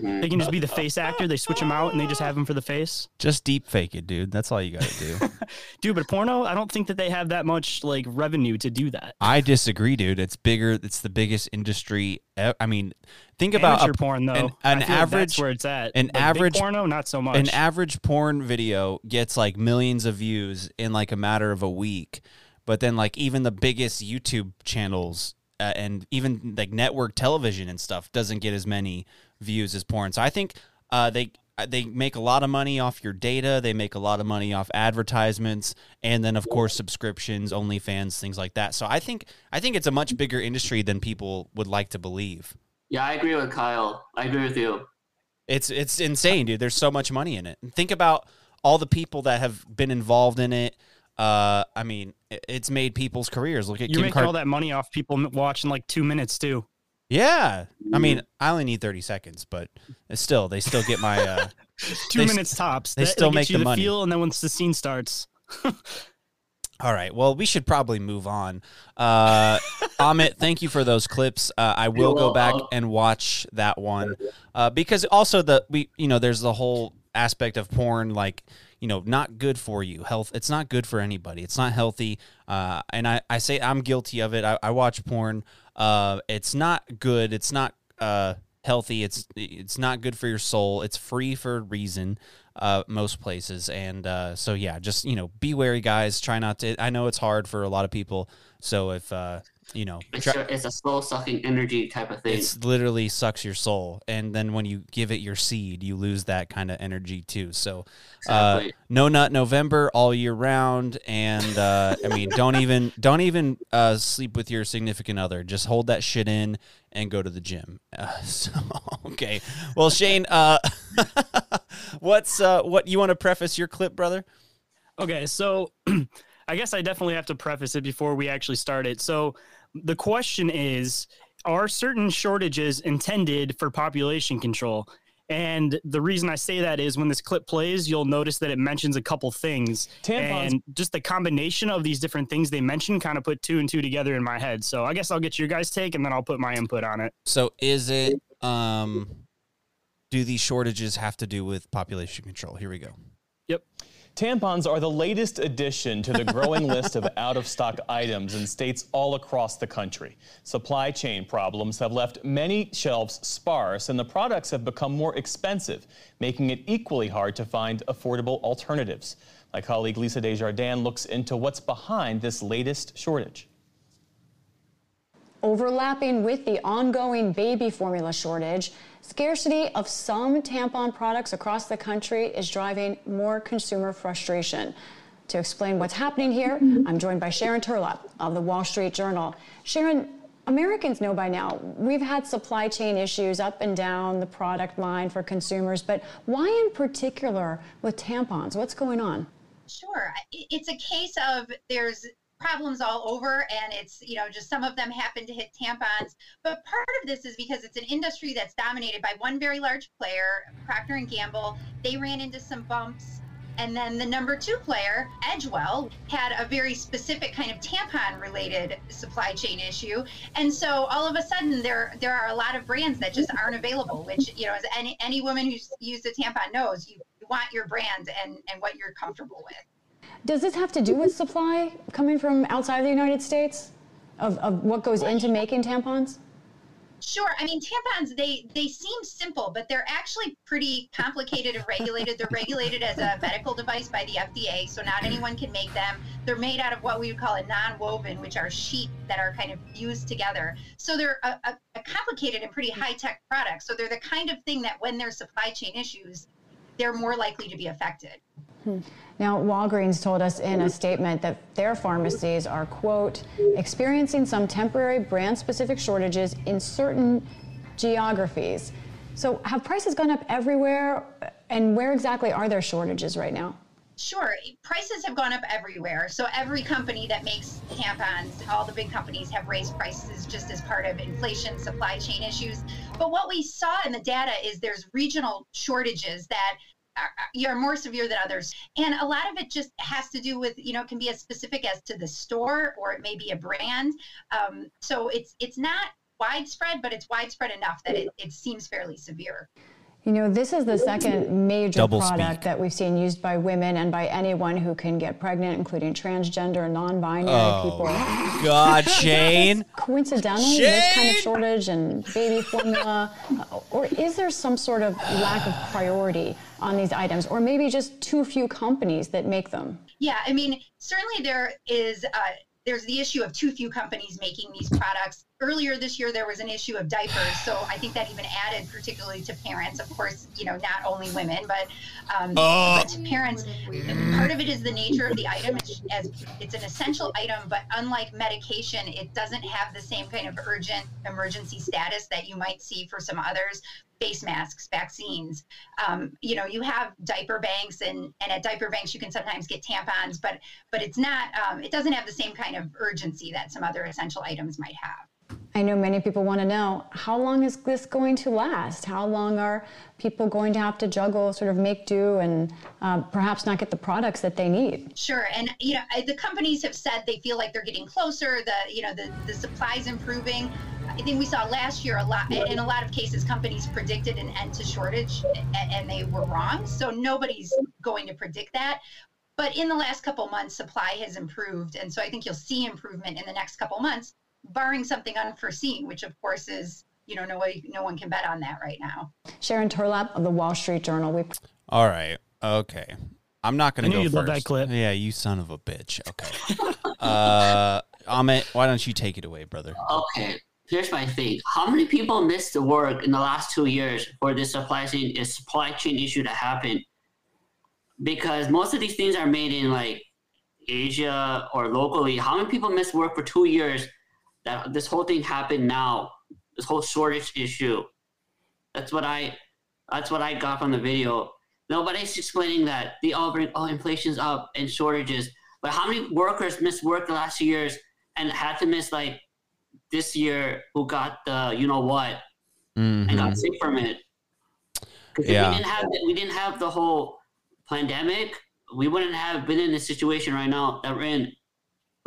They can just be the face actor. They switch them out and they just have them for the face. just deep fake it dude that's all you gotta do Dude, but porno, I don't think that they have that much like revenue to do that. i disagree dude it's bigger it's the biggest industry e- i mean think about Amateur a, porn, though. an, an feel like average that's where it's at. an Like, average porno, not so much. An average porn video gets like millions of views in like a matter of a week, but then like even the biggest YouTube channels uh, and even like network television and stuff doesn't get as many views as porn. So I think uh, they they make a lot of money off your data. They make a lot of money off advertisements, and then of course subscriptions, OnlyFans, things like that. So I think I think it's a much bigger industry than people would like to believe. Yeah, I agree with Kyle. I agree with you. It's it's insane, dude. There's so much money in it. And think about all the people that have been involved in it. Uh, I mean, it's made people's careers. Look at You're Kim making Kardashian. all that money off people m- watching like two minutes too. Yeah, I mean, I only need 30 seconds, but still they still get my uh, Two they s- minutes tops. They That- still make gets you the money. feel, and then once the scene starts, All right. Well, we should probably move on. Uh, Amit, thank you for those clips. Uh, I will go back and watch that one uh, because also the we you know there's the whole aspect of porn like you know not good for you. Health. It's not good for anybody. It's not healthy. Uh, and I I say I'm guilty of it. I, I watch porn. Uh, it's not good. It's not uh healthy. It's it's not good for your soul. It's free for a reason. Uh, most places, and uh, so yeah, just you know, be wary, guys. Try not to. I know it's hard for a lot of people. So if uh, you know, It's, try- a- it's a soul sucking energy type of thing. it's literally sucks your soul, and then when you give it your seed, you lose that kind of energy too. So, uh, no nut November all year round, and uh, I mean, don't even don't even uh, sleep with your significant other. Just hold that shit in and go to the gym. Uh, so, okay, well, Shayn, uh, what's uh, what you want to preface your clip, brother? Okay, so I guess I definitely have to preface it before we actually start it. So the question is Are certain shortages intended for population control? And the reason I say that is when this clip plays, you'll notice that it mentions a couple things. Tampons- And just the combination of these different things they mentioned kind of put two and two together in my head. So I guess I'll get your guys' take and then I'll put my input on it. So, is it um, do these shortages have to do with population control? Here we go. Yep. Tampons are the latest addition to the growing list of out of stock items in states all across the country. Supply chain problems have left many shelves sparse, and the products have become more expensive, making it equally hard to find affordable alternatives. My colleague Lisa Desjardins looks into what's behind this latest shortage. Overlapping with the ongoing baby formula shortage, scarcity of some tampon products across the country is driving more consumer frustration. To explain what's happening here, mm-hmm. I'm joined by Sharon Terlep of the Wall Street Journal. Sharon, Americans know by now we've had supply chain issues up and down the product line for consumers, but why in particular with tampons? What's going on? Sure. It's a case of there's problems all over and it's you know just some of them happen to hit tampons. But part of this is because it's an industry that's dominated by one very large player procter and gamble. They ran into some bumps. And then the number two player edgewell had a very specific kind of tampon related supply chain issue. And so all of a sudden there there are a lot of brands that just aren't available which you know as any any woman who's used a tampon knows you want your brand and and what you're comfortable with Does this have to do with supply coming from outside the United States of, of what goes into making tampons? Sure. I mean, tampons they they seem simple, but they're actually pretty complicated and regulated. They're regulated as a medical device by the FDA, so not anyone can make them. They're made out of what we would call a non-woven, which are sheet that are kind of fused together. So they're a, a, a complicated and pretty high-tech product. So they're the kind of thing that when there's supply chain issues, they're more likely to be affected. Now, Walgreens told us in a statement that their pharmacies are, quote, experiencing some temporary brand specific shortages in certain geographies. So, have prices gone up everywhere? And where exactly are there shortages right now? Sure. Prices have gone up everywhere. So every company that makes tampons, all the big companies have raised prices just as part of inflation, supply chain issues. But what we saw in the data is there's regional shortages that are, are more severe than others. And a lot of it just has to do with, you know, can be as specific as to the store or it may be a brand. Um, so it's it's not widespread, but it's widespread enough that it, it seems fairly severe. You know, this is the second major Double product speak. that we've seen used by women and by anyone who can get pregnant, including transgender and non binary Oh, people. God, Is Shayn. Coincidental, this kind of shortage and baby formula? Uh, Or is there some sort of lack of priority on these items? Or maybe just too few companies that make them? Yeah, I mean, certainly there is uh, there's the issue of too few companies making these products. Earlier this year, there was an issue of diapers, so I think that even added particularly to parents. Of course, you know, not only women, but um, Oh. but to parents. Part of it is the nature of the item. It's, as it's an essential item, but unlike medication, it doesn't have the same kind of urgent emergency status that you might see for some others. Face masks, vaccines. Um, you know, you have diaper banks, and and at diaper banks you can sometimes get tampons, but but it's not. Um, it doesn't have the same kind of urgency that some other essential items might have. I know many people want to know how long is this going to last? How long are people going to have to juggle, sort of make do, and uh, perhaps not get the products that they need? Sure, and you know the companies have said they feel like they're getting closer. The you know the the supplies improving. I think we saw last year a lot, in a lot of cases, companies predicted an end to shortage and they were wrong. So nobody's going to predict that. But in the last couple months, supply has improved. And so I think you'll see improvement in the next couple months, barring something unforeseen, which of course is, you know, no way, no one can bet on that right now. Sharon Terlep of the Wall Street Journal. We All right. Okay. I'm not going to knew go you'd first. love that clip. Yeah, you son of a bitch. Okay. uh, Amit, why don't you take it away, brother? Okay, here's my thing. How many people missed the work in the last two years for this supply chain a supply chain issue to happen? Because most of these things are made in like Asia or locally. How many people missed work for two years that this whole thing happened now? This whole shortage issue. That's what I that's what I got from the video. Nobody's explaining that the all bring oh inflation's up and shortages. But how many workers missed work the last years and had to miss like this year who got the you know what and Mhm. got sick from it? Because Yeah. we didn't have we didn't have the whole pandemic, we wouldn't have been in this situation right now that we're in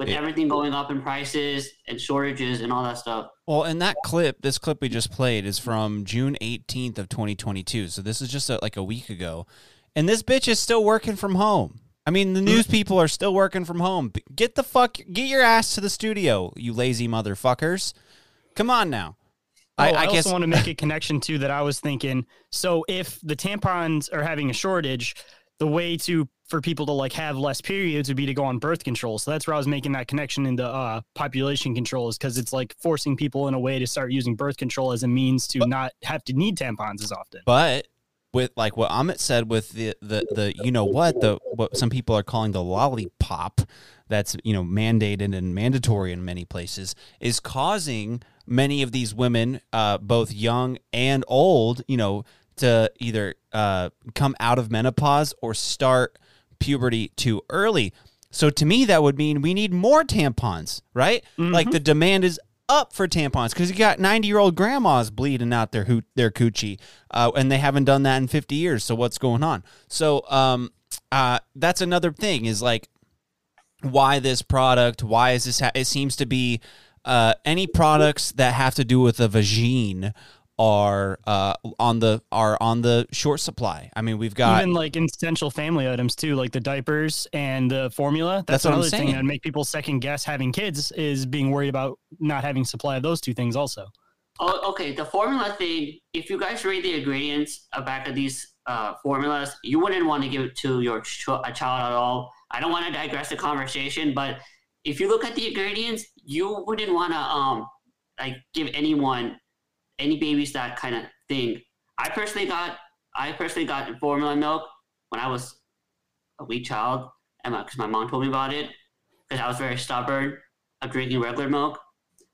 with Yeah. everything going up in prices and shortages and all that stuff. Well, and that clip, this clip we just played is from June 18th of 2022. So this is just a, like a week ago. And this bitch is still working from home. I mean, the news mm-hmm. people are still working from home. Get the fuck, get your ass to the studio, you lazy motherfuckers. Come on now. Oh, I, I, I guess also want to make a connection too that I was thinking. So if the tampons are having a shortage, the way to for people to like have less periods would be to go on birth control. So that's where I was making that connection into uh, population control is because it's like forcing people in a way to start using birth control as a means to not have to need tampons as often. But with like what Amit said with the the the you know what the what some people are calling the lollipop that's you know mandated and mandatory in many places is causing many of these women uh both young and old you know to either uh come out of menopause or start puberty too early. So to me that would mean we need more tampons right? Like the demand is up for tampons because you got 90 year old grandmas bleeding out their hoot their coochie uh, and they haven't done that in 50 years. So what's going on? So um uh that's another thing is like why this product? Why is this ha- it seems to be uh any products that have to do with a vagine are uh on the are on the short supply i mean we've got Even like essential family items too, like the diapers and the formula. That's That's, what I'm another thing that make people second guess having kids is being worried about not having supply of those two things also. Oh, okay. The formula thing. If you guys read the ingredients uh, back of these uh, formulas, you wouldn't want to give it to your ch- a child at all. I don't want to digress the conversation, but if you look at the ingredients, you wouldn't want to um like give anyone any babies that kind of thing. I personally got I personally got formula milk when I was a wee child, and because my mom told me about it, because I was very stubborn of drinking regular milk.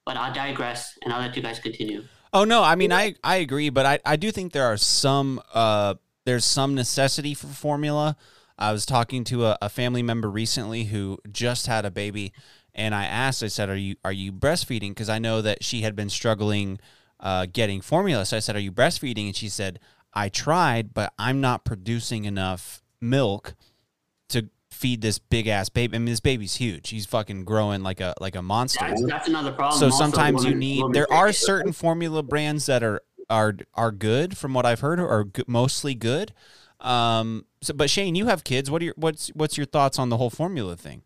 But I'll digress, and I'll let you guys continue. Oh no, I mean I I agree, but I I do think there are some uh there's some necessity for formula. I was talking to a, a family member recently who just had a baby, and I asked, I said, "Are you are you breastfeeding?" Because I know that she had been struggling uh, getting formula. So I said, "Are you breastfeeding?" And she said, "I tried, but I'm not producing enough milk to feed this big ass baby. I mean, this baby's huge. He's fucking growing like a like a monster." That's, that's another problem. So also, sometimes you need. women There are certain formula brands that are are are good, from what I've heard, or are g- mostly good. Um. So, but Shayn, you have kids. What are your what's what's your thoughts on the whole formula thing?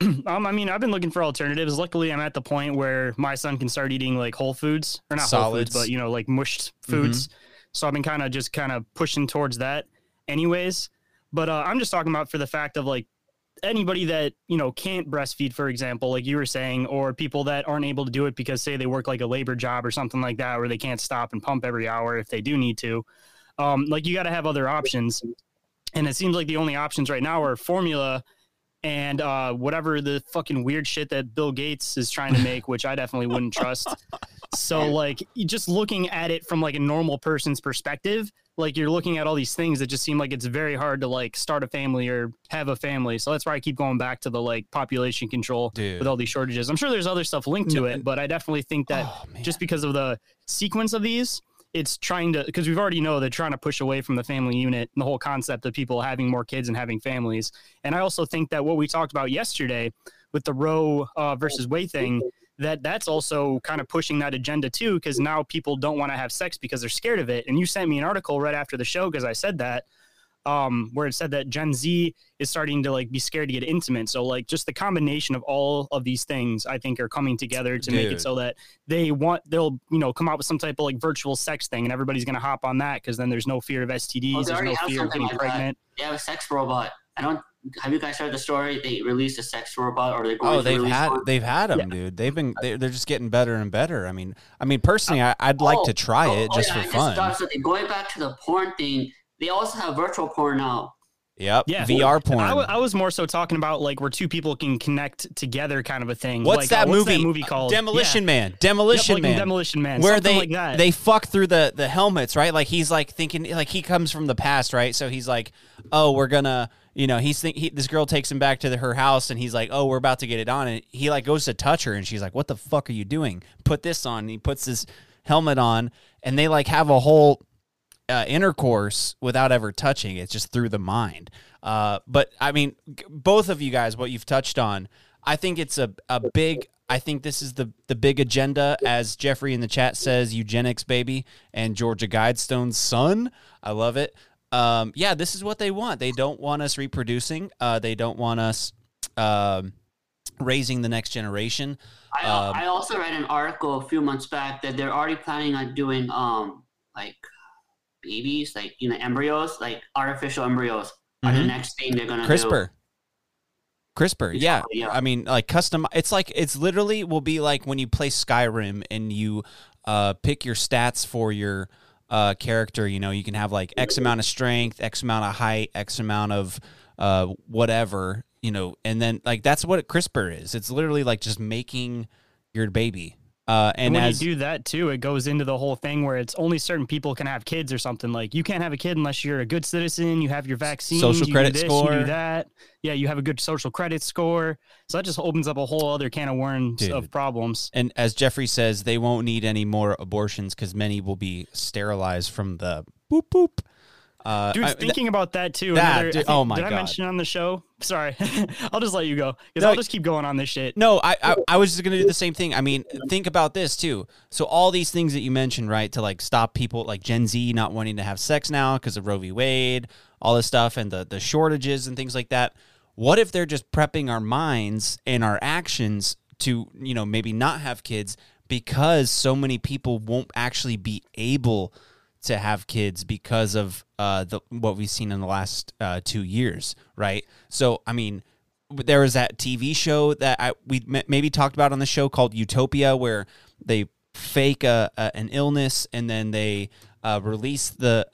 Um, I mean, I've been looking for alternatives. Luckily, I'm at the point where my son can start eating like whole foods, or not whole foods, but you know, like mushed foods. So I've been kind of just kind of pushing towards that, anyways. But uh, I'm just talking about for the fact of like anybody that you know can't breastfeed, for example, like you were saying, or people that aren't able to do it because say they work like a labor job or something like that, where they can't stop and pump every hour if they do need to. Um, like you got to have other options, and it seems like the only options right now are formula and uh, whatever the fucking weird shit that Bill Gates is trying to make, which I definitely wouldn't trust. So, like, just looking at it from like a normal person's perspective, like you're looking at all these things that just seem like it's very hard to like start a family or have a family. So that's why I keep going back to the like population control with all these shortages. I'm sure there's other stuff linked to it, but I definitely think that just because of the sequence of these, it's trying to because we've already know they're trying to push away from the family unit and the whole concept of people having more kids and having families. And I also think that what we talked about yesterday with the Roe uh, versus Wade thing, that that's also kind of pushing that agenda too because now people don't want to have sex because they're scared of it and you sent me an article right after the show because i said that um where it said that gen z is starting to like be scared to get intimate so like just the combination of all of these things i think are coming together to make it so that they want they'll you know come out with some type of like virtual sex thing and everybody's gonna hop on that because then there's no fear of stds Oh, there's no fear of getting like pregnant that. They have a sex robot. I don't. Have you guys heard the story? They released a sex robot, or they're Oh, they've had one? they've had them, dude. They've been they're, they're just getting better and better. I mean, I mean personally, I, I'd like Oh, to try oh, it oh, just yeah, I for fun. thought of. Going back to the porn thing, they also have virtual porn now. Yep, Yeah, VR porn. I, w- I was more so talking about like where two people can connect together, kind of a thing. What's Like, that uh, movie? movie called? Demolition Yeah. Man. Demolition Yep, like Man. Demolition Man. Where something they like that. they fuck through the the helmets, right? Like he's like thinking like he comes from the past, right? So he's like, "Oh, we're going to, you know, he's think he, this girl takes him back to the, her house and he's like, "Oh, we're about to get it on." And he like goes to touch her and she's like, "What the fuck are you doing? Put this on." And he puts this helmet on and they like have a whole uh, intercourse without ever touching. It's just through the mind. Uh, but I mean, both of you guys, what you've touched on, I think it's a, a big. I think this is the the big agenda, as Jeffrey in the chat says, eugenics, baby, and Georgia Guidestone's son. I love it. Um, yeah, this is what they want. They don't want us reproducing. Uh, they don't want us um, raising the next generation. I, Um, I also read an article a few months back that they're already planning on doing um like babies, like you know embryos, like artificial embryos are the Mhm. next thing they're gonna CRISPR. do. CRISPR, yeah. yeah. I mean, like custom. It's like it's literally will be like when you play Skyrim and you uh, pick your stats for your uh, character. You know, you can have like X amount of strength, X amount of height, X amount of uh, whatever. You know, and then like that's what CRISPR is. It's literally like just making your baby. Uh, And, and when as you do that too, it goes into the whole thing where it's only certain people can have kids or something. Like you can't have a kid unless you're a good citizen, you have your vaccine, Social you credit this, score. you do that. Yeah, you have a good social credit score. So that just opens up a whole other can of worms of problems. and as Jeffrey says, they won't need any more abortions because many will be sterilized from the boop boop. Uh, Dude, I- thinking about that too. that, another- I dude- think- oh my did I God. mention on the show? Sorry, I'll just let you go because No, I'll just keep going on this shit. No, I, I I was just gonna do the same thing. I mean, think about this too. So all these things that you mentioned, right, to like stop people like Gen Z not wanting to have sex now because of Roe v. Wade, all this stuff, and the the shortages and things like that. What if they're just prepping our minds and our actions to you know maybe not have kids because so many people won't actually be able to have kids because of uh, the what we've seen in the last uh, two years, right? So, I mean, there was that TV show that I, we maybe talked about on the show called Utopia, where they fake a, a an illness and then they uh, release the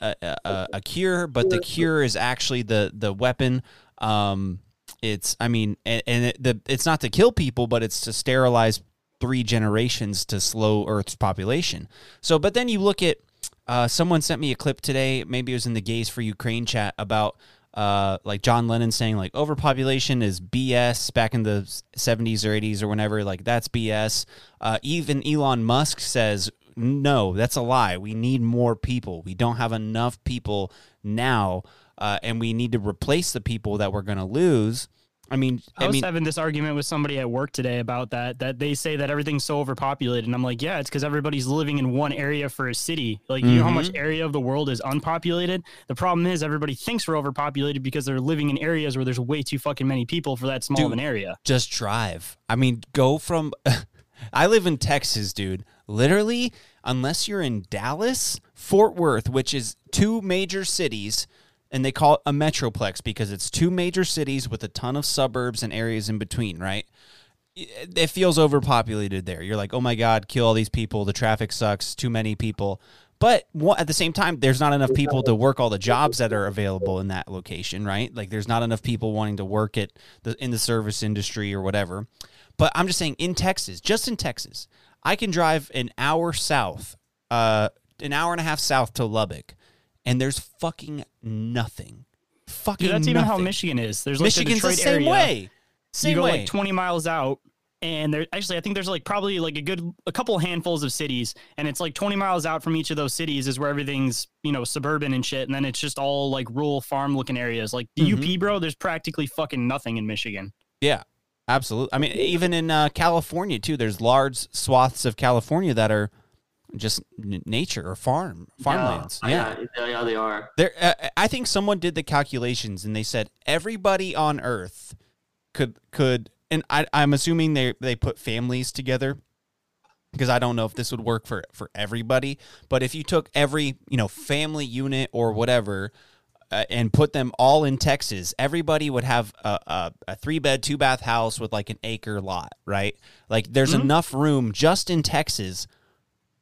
a cure, but the cure is actually the the weapon. Um, it's I mean, and, and it, the it's not to kill people, but it's to sterilize three generations to slow Earth's population. So, but then you look at uh, someone sent me a clip today. Maybe it was in the Gays for Ukraine chat about uh, like John Lennon saying like overpopulation is BS back in the 70s or 80s or whenever. Like that's BS. Uh, even Elon Musk says no, that's a lie. We need more people. We don't have enough people now, uh, and we need to replace the people that we're going to lose. I mean, I, I was mean, having this argument with somebody at work today about that. That they say that everything's so overpopulated, and I'm like, yeah, it's because everybody's living in one area for a city. Like, you know how much Mhm. area of the world is unpopulated. The problem is everybody thinks we're overpopulated because they're living in areas where there's way too fucking many people for that small of an area. Just drive. I mean, go from. I live in Texas, dude. Literally, unless you're in Dallas, Fort Worth, which is two major cities, and they call it a metroplex because it's two major cities with a ton of suburbs and areas in between, right? It feels overpopulated there. You're like, oh my God, kill all these people. The traffic sucks. Too many people. But at the same time, there's not enough people to work all the jobs that are available in that location, right? Like, there's not enough people wanting to work at the in the service industry or whatever. But I'm just saying, in Texas, just in Texas, I can drive an hour south, uh, an hour and a half south to Lubbock, and there's fucking nothing. Fucking Dude, that's even how nothing. Michigan is. There's like Michigan's the the Detroit same area. way. Same you go way. like 20 miles out, and there actually I think there's like probably like a good a couple handfuls of cities, and it's like 20 miles out from each of those cities is where everything's you know suburban and shit, and then it's just all like rural farm looking areas. Like the Mhm. UP, bro, there's practically fucking nothing in Michigan. Yeah. Absolutely. I mean, even in uh, California too, there's large swaths of California that are just n- nature or farm farmlands. Yeah, yeah, yeah, they are. There, uh, I think someone did the calculations and they said everybody on Earth could could, and I, I'm assuming they they put families together because I don't know if this would work for for everybody. But if you took every you know family unit or whatever. Uh, and put them all in Texas, everybody would have a, a, a three bed, two bath house with like an acre lot, right? Like there's Mhm. enough room just in Texas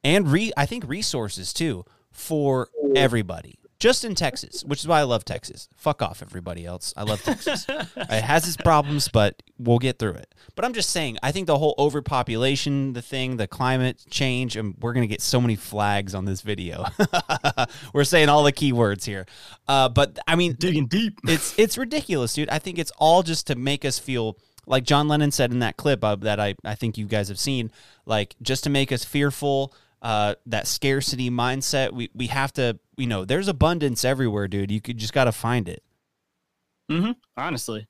and re I think resources too for everybody. Just in Texas, which is why I love Texas. Fuck off everybody else. I love Texas. it has its problems, but we'll get through it. But I'm just saying, I think the whole overpopulation, the thing, the climate change, and we're gonna get so many flags on this video. we're saying all the key words here. Uh, but I mean digging deep. It's it's ridiculous, dude. I think it's all just to make us feel like John Lennon said in that clip uh, that I, I think you guys have seen, like just to make us fearful, uh, that scarcity mindset. We we have to, you know, there's abundance everywhere, dude. You could just got to find it. Mm-hmm. Honestly.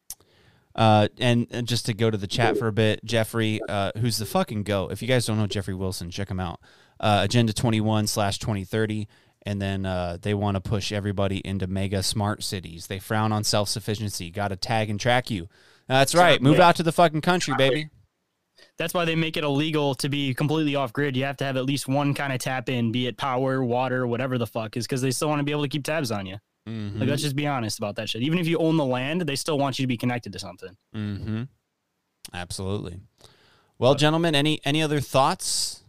Uh, and, and just to go to the chat for a bit, Jeffrey, uh, who's the fucking go. If you guys don't know Jeffrey Wilson, check him out. Uh, Agenda 21 slash 2030. And then uh, they want to push everybody into mega smart cities. They frown on self sufficiency. Got to tag and track you. That's right. Move out to the fucking country, baby. That's why they make it illegal to be completely off grid. You have to have at least one kind of tap in, be it power, water, whatever the fuck is, because they still want to be able to keep tabs on you. Mm-hmm. Like, let's just be honest about that shit. Even if you own the land, they still want you to be connected to something. Mm-hmm. Absolutely. Well, gentlemen, any any other thoughts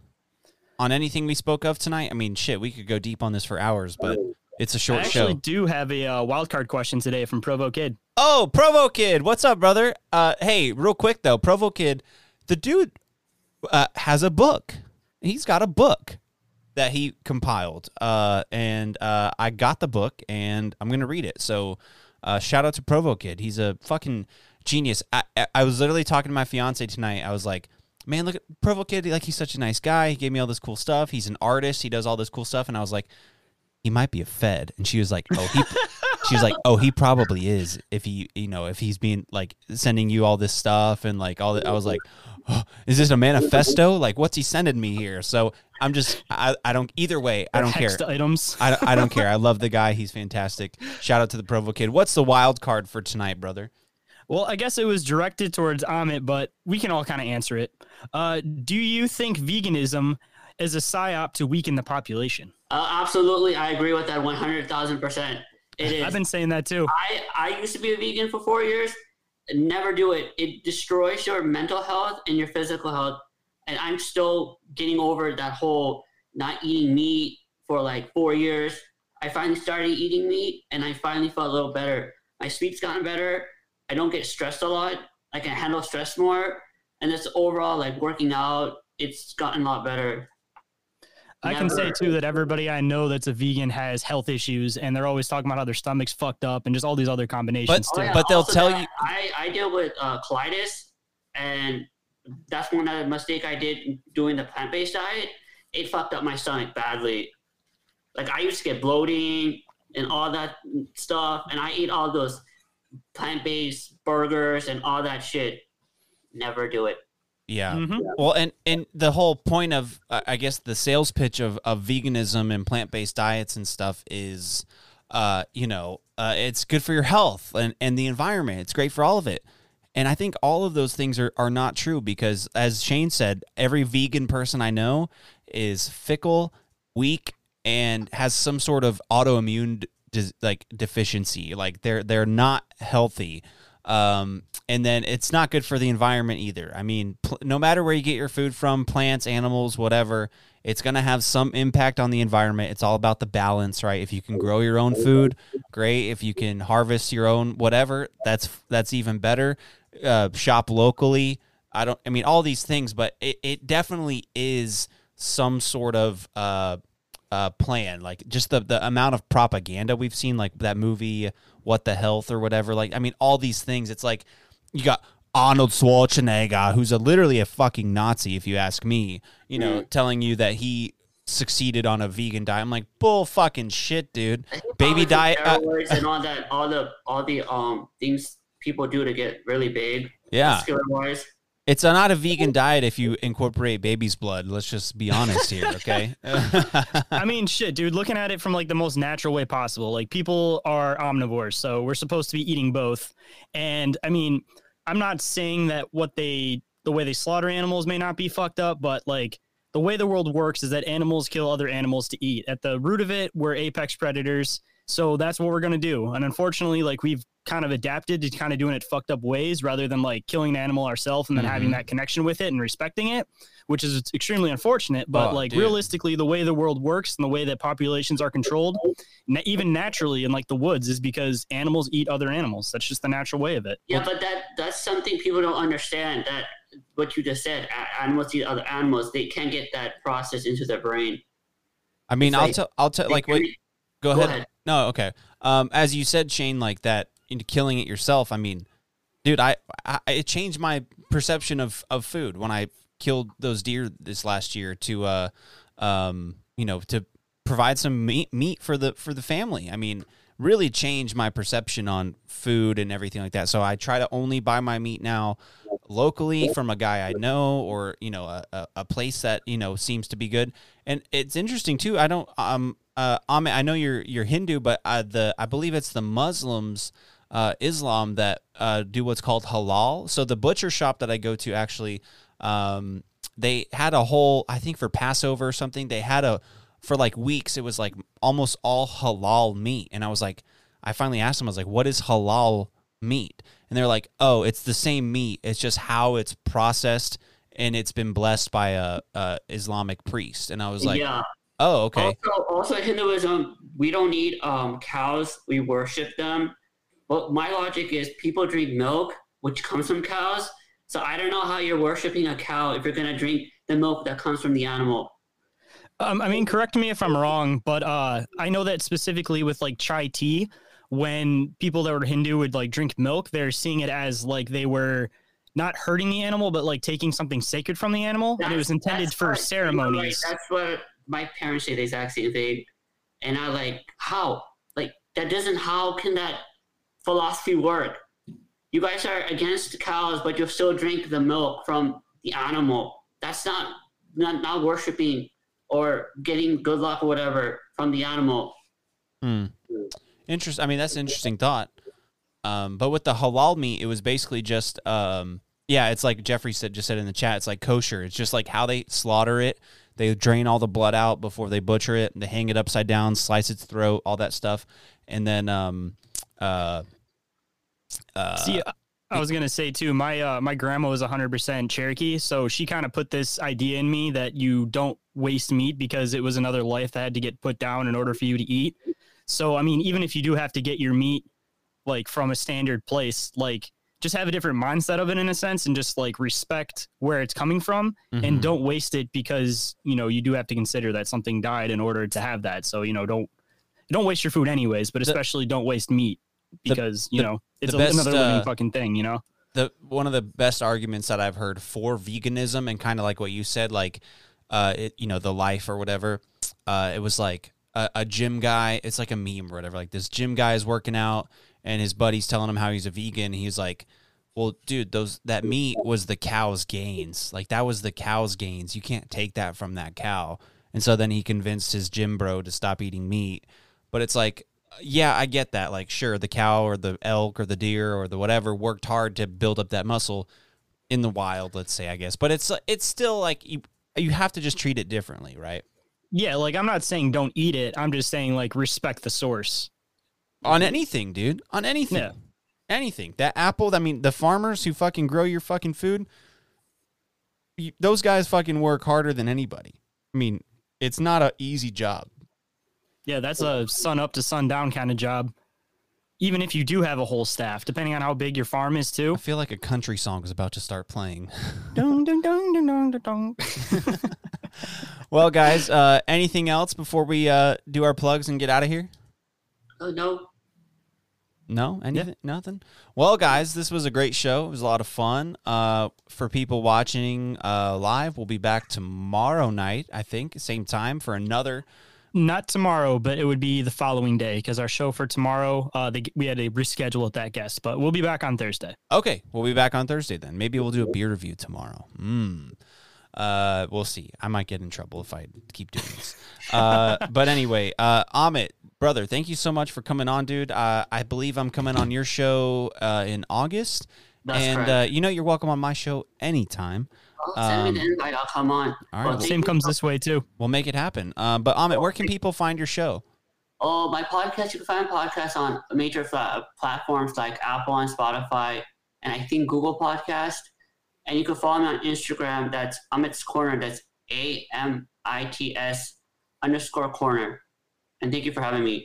on anything we spoke of tonight? I mean, shit, we could go deep on this for hours, but it's a short show. I actually show. do have a uh, wild card question today from Provo Kid. Oh, Provo Kid, what's up, brother? Uh, hey, real quick though, Provo Kid, the dude uh, has a book. He's got a book that he compiled, uh, and uh, I got the book, and I'm gonna read it. So, uh, shout out to Provo Kid. He's a fucking genius. I, I, was literally talking to my fiance tonight. I was like, man, look at Provo Kid. Like, he's such a nice guy. He gave me all this cool stuff. He's an artist. He does all this cool stuff, and I was like, he might be a Fed. And she was like, oh, he. she was like, "Oh, he probably is. If he, you know, if he's being like sending you all this stuff and like all that." I was like, oh, "Is this a manifesto? Like, what's he sending me here?" So I'm just, I, I don't. Either way, I don't care. items. I, I don't care. I love the guy. He's fantastic. Shout out to the Provo kid. What's the wild card for tonight, brother? Well, I guess it was directed towards Amit, but we can all kind of answer it. Uh, do you think veganism is a psyop to weaken the population? Uh, absolutely, I agree with that one hundred thousand percent. It is. I've been saying that too. I I used to be a vegan for four years. Never do it. It destroys your mental health and your physical health. And I'm still getting over that whole not eating meat for like four years. I finally started eating meat, and I finally felt a little better. My sleep's gotten better. I don't get stressed a lot. I can handle stress more, and it's overall like working out. It's gotten a lot better. I can say too that everybody I know that's a vegan has health issues, and they're always talking about how their stomach's fucked up and just all these other combinations Oh, too. yeah, tell you. I, I deal with uh, colitis, and that's one other mistake I did doing the plant based diet. It fucked up my stomach badly. Like I used to get bloating and all that stuff, and I eat all those plant based burgers and all that shit. Never do it. Yeah. Mm-hmm. Well, and and the whole point of uh, I guess the sales pitch of of veganism and plant based diets and stuff is, uh, you know, uh, it's good for your health and and the environment. It's great for all of it. And I think all of those things are, are not true because, as Shayn said, every vegan person I know is fickle, weak, and has some sort of autoimmune dis- like deficiency. Like they're they're not healthy. Um, and then it's not good for the environment either. I mean, pl- no matter where you get your food from, plants, animals, whatever, it's going to have some impact on the environment. It's all about the balance, right? If you can grow your own food, great. If you can harvest your own whatever, that's that's even better. Uh, shop locally. I don't. I mean, all these things, but it, it definitely is some sort of uh, uh, plan. Like just the the amount of propaganda we've seen, like that movie, What the Health or whatever. Like, I mean, all these things. It's like you got Arnold Schwarzenegger, who's a literally a fucking Nazi, if you ask me. You know, telling you that he succeeded on a vegan diet. I'm like, bull fucking shit, dude. Baby diet. uh, and all that, all the all the um things people do to get really big. Yeah. muscular wise. It's not a vegan diet if you incorporate baby's blood. Let's just be honest here, okay? I mean, shit, dude, looking at it from like the most natural way possible. Like people are omnivores, so we're supposed to be eating both. And I mean, I'm not saying that what they the way they slaughter animals may not be fucked up, but like the way the world works is that animals kill other animals to eat. At the root of it, we're apex predators. So that's what we're going to do. And unfortunately, like we've kind of adapted to kind of doing it fucked up ways rather than like killing an animal ourselves and then having Mhm. that connection with it and respecting it, which is extremely unfortunate. But Oh, like dude. realistically, the way the world works and the way that populations are controlled, na- even naturally in like the woods, is because animals eat other animals. That's just the natural way of it. Yeah, but that that's something people don't understand. That what you just said, animals eat other animals. They can't get that process into their brain. I mean, It's I'll like- tell. I'll tell. Like, wait. create- Go, Go ahead. ahead. No, okay. Um, as you said, Shayn, like that into killing it yourself. I mean, dude, I, I it changed my perception of of food when I killed those deer this last year to, uh, um, you know, to provide some meat meat for the for the family. I mean, really changed my perception on food and everything like that. So I try to only buy my meat now locally from a guy I know or you know a, a, a place that you know seems to be good. And it's interesting too. I don't um uh I know you're you're Hindu, but uh, the I believe it's the Muslims. Uh, Islam that uh, do what's called halal. So the butcher shop that I go to actually, um, they had a whole I think for Passover or something. They had a for like weeks. It was like almost all halal meat, and I was like, I finally asked them. I was like, "What is halal meat?" And they're like, "Oh, it's the same meat. It's just how it's processed, and it's been blessed by a, a Islamic priest." And I was like, yeah. "Oh, okay." Also, also Hinduism, we don't need um, cows. We worship them. But my logic is people drink milk, which comes from cows. So I don't know how you're worshiping a cow if you're gonna drink the milk that comes from the animal. Um, I mean, correct me if I'm wrong, but uh, I know that specifically with like chai tea, when people that were Hindu would like drink milk, they're seeing it as like they were not hurting the animal, but like taking something sacred from the animal, and it was intended for what- right. ceremonies. That's what my parents say the exact same thing. And I like, how? Like that doesn't how can that philosophy work? You guys are against cows, but you'll still drink the milk from the animal. That's not not, not worshiping or getting good luck or whatever from the animal. Hmm. Interesting. I mean, that's an interesting thought. Um, but with the halal meat, it was basically just, um, yeah, it's like Jeffrey said, just said in the chat, it's like kosher. It's just like how they slaughter it. They drain all the blood out before they butcher it. They hang it upside down, slice its throat, all that stuff, and then, um, uh, uh, See, I- was gonna say too. My uh, my grandma was 100% Cherokee, so she kind of put this idea in me that you don't waste meat because it was another life that had to get put down in order for you to eat. So I mean, even if you do have to get your meat like from a standard place, like just have a different mindset of it in a sense, and just like respect where it's coming from, Mhm. and don't waste it because you know you do have to consider that something died in order to have that. So you know don't don't waste your food anyways, but especially don't waste meat the- because you the- know it's the best, another living uh, fucking thing. You know. the one of the best arguments that I've heard for veganism and kind of like what you said, like, uh, it, you know, the life or whatever. Uh, it was like a, a gym guy. It's like a meme or whatever. Like this gym guy is working out, and his buddy's telling him how he's a vegan. He's like, "Well, dude, those that meat was the cow's gains. Like that was the cow's gains. You can't take that from that cow." And so then he convinced his gym bro to stop eating meat. But it's like, yeah, I get that. Like, sure, the cow or the elk or the deer or the whatever worked hard to build up that muscle in the wild, let's say, I guess. But it's it's still like you you have to just treat it differently, right? Yeah, like I'm not saying don't eat it. I'm just saying like respect the source. On anything, dude. On anything. Yeah. Anything. That apple, I mean, the farmers who fucking grow your fucking food, you, those guys fucking work harder than anybody. I mean, it's not an easy job. Yeah, that's a sun up to sun down kind of job. Even if you do have a whole staff, depending on how big your farm is too. I feel like a country song is about to start playing. Dun, dun, dun, dun, dun, dun, dun. well, guys, uh, anything else before we uh, do our plugs and get out of here? Oh no. No, anything, nothing. Well, guys, this was a great show. It was a lot of fun. Uh, for people watching uh, live, we'll be back tomorrow night. I think same time for another not tomorrow, but it would be the following day because our show for tomorrow, uh, they, we had to reschedule with that guest. But we'll be back on Thursday. Okay, we'll be back on Thursday then. Maybe we'll do a beer review tomorrow. Mm. Uh, we'll see. I might get in trouble if I keep doing this. Uh, but anyway, uh, Amit, brother, thank you so much for coming on, dude. Uh, I believe I'm coming on your show uh, in August, That's and uh, you know you're welcome on my show anytime. Send me Um, the invite. I'll come on. all Well, Same comes this way too. We'll make it happen. Um, but Amit, where can people find your show? Oh, my podcast. You can find podcasts on major fla- platforms like Apple and Spotify, and I think Google Podcast. And you can follow me on Instagram. That's Amit's Corner. That's A M I T S underscore corner. And thank you for having me.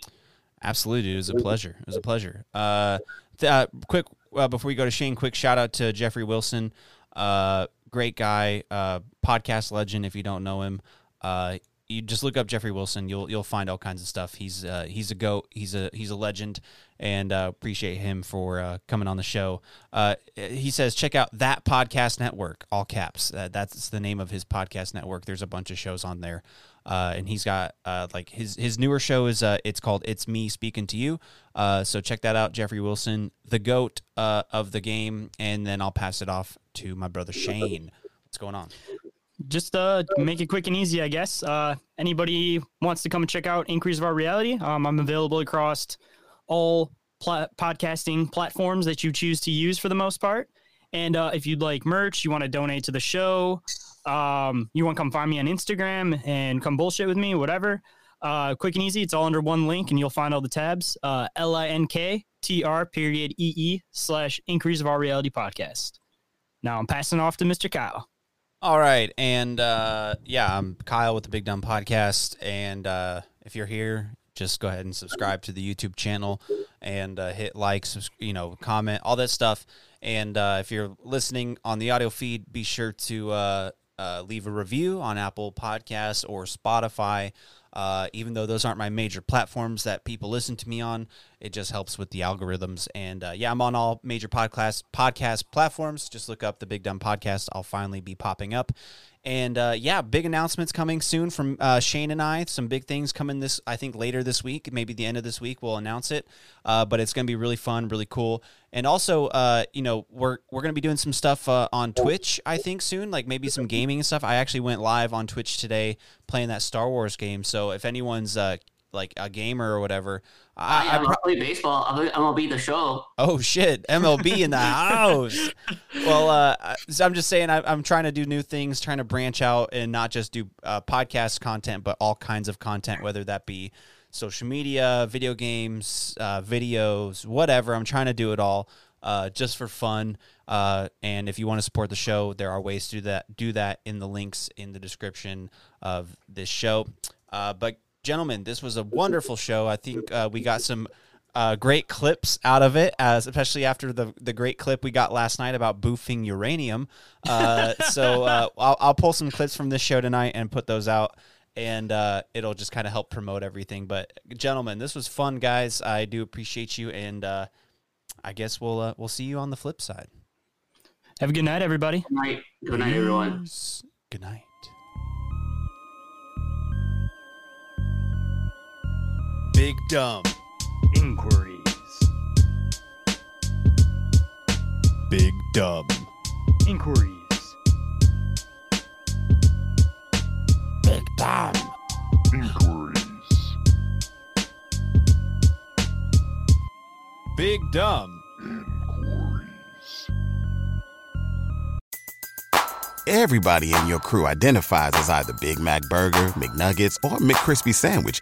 Absolutely, dude. It was a pleasure. It was a pleasure. Uh, th- uh quick uh, before we go to Shayn, quick shout out to Jeffrey Wilson. Uh, great guy, uh, podcast legend. If you don't know him, uh, you just look up Jeffrey Wilson. You'll you'll find all kinds of stuff. He's uh, he's a goat. He's a he's a legend, and uh, appreciate him for uh, coming on the show. Uh, he says check out that podcast network, all caps. That's the name of his podcast network. There's a bunch of shows on there. Uh, and he's got uh, like his his newer show is uh, it's called It's Me Speaking to You. Uh, so check that out, Jeffrey Wilson, the goat uh, of the game, and then I'll pass it off to my brother Shayn. What's going on? Just uh, make it quick and easy, I guess. Anybody wants to come and check out Inquiries of Our Reality? Um, I'm available across all pla- podcasting platforms that you choose to use for the most part. And if you'd like merch, you want to donate to the show, um, you want to come find me on Instagram and come bullshit with me, whatever. Uh, quick and easy. It's all under one link, and you'll find all the tabs. Uh, L I N K T R period E E slash Inquiries of Our Reality podcast. Now I'm passing off to Mr. Kyle. All right, and uh, yeah, I'm Kyle with the Big Dumb Podcast, and uh, if you're here, just go ahead and subscribe to the YouTube channel and uh, hit like, subs- you know, comment, all that stuff. And uh, if you're listening on the audio feed, be sure to uh, uh, leave a review on Apple Podcasts or Spotify. Uh, even though those aren't my major platforms that people listen to me on, it just helps with the algorithms. And uh, yeah, I'm on all major podcast podcast platforms. Just look up the Big Dumb Podcast. I'll finally be popping up. And uh, yeah, big announcements coming soon from uh, Shayn and I. Some big things coming this, I think, later this week, maybe the end of this week. We'll announce it. Uh, but it's going to be really fun, really cool. And also, uh, you know, we're we're going to be doing some stuff uh, on Twitch. I think soon, like maybe some gaming and stuff. I actually went live on Twitch today playing that Star Wars game. So if anyone's uh, like a gamer or whatever, I, I, I pro- play baseball. I'll be the show. Oh shit, MLB in the house. Well, uh, I'm just saying I, I'm trying to do new things, trying to branch out and not just do uh, podcast content, but all kinds of content, whether that be social media, video games, uh, videos, whatever. I'm trying to do it all uh, just for fun. Uh, and if you want to support the show, there are ways to do that. Do that in the links in the description of this show. Uh, but gentlemen, this was a wonderful show. I think uh, we got some uh, great clips out of it, as especially after the the great clip we got last night about boofing uranium. Uh, so uh, I'll, I'll pull some clips from this show tonight and put those out, and uh, it'll just kind of help promote everything. But gentlemen, this was fun, guys. I do appreciate you, and uh, I guess we'll uh, we'll see you on the flip side. Have a good night, everybody. Good night. Good night, everyone. Good night. Big dumb inquiries. Big dumb inquiries. Big dumb inquiries. Big dumb Inquiries. Everybody in your crew identifies as either Big Mac Burger, McNuggets, or McCrispy Sandwich.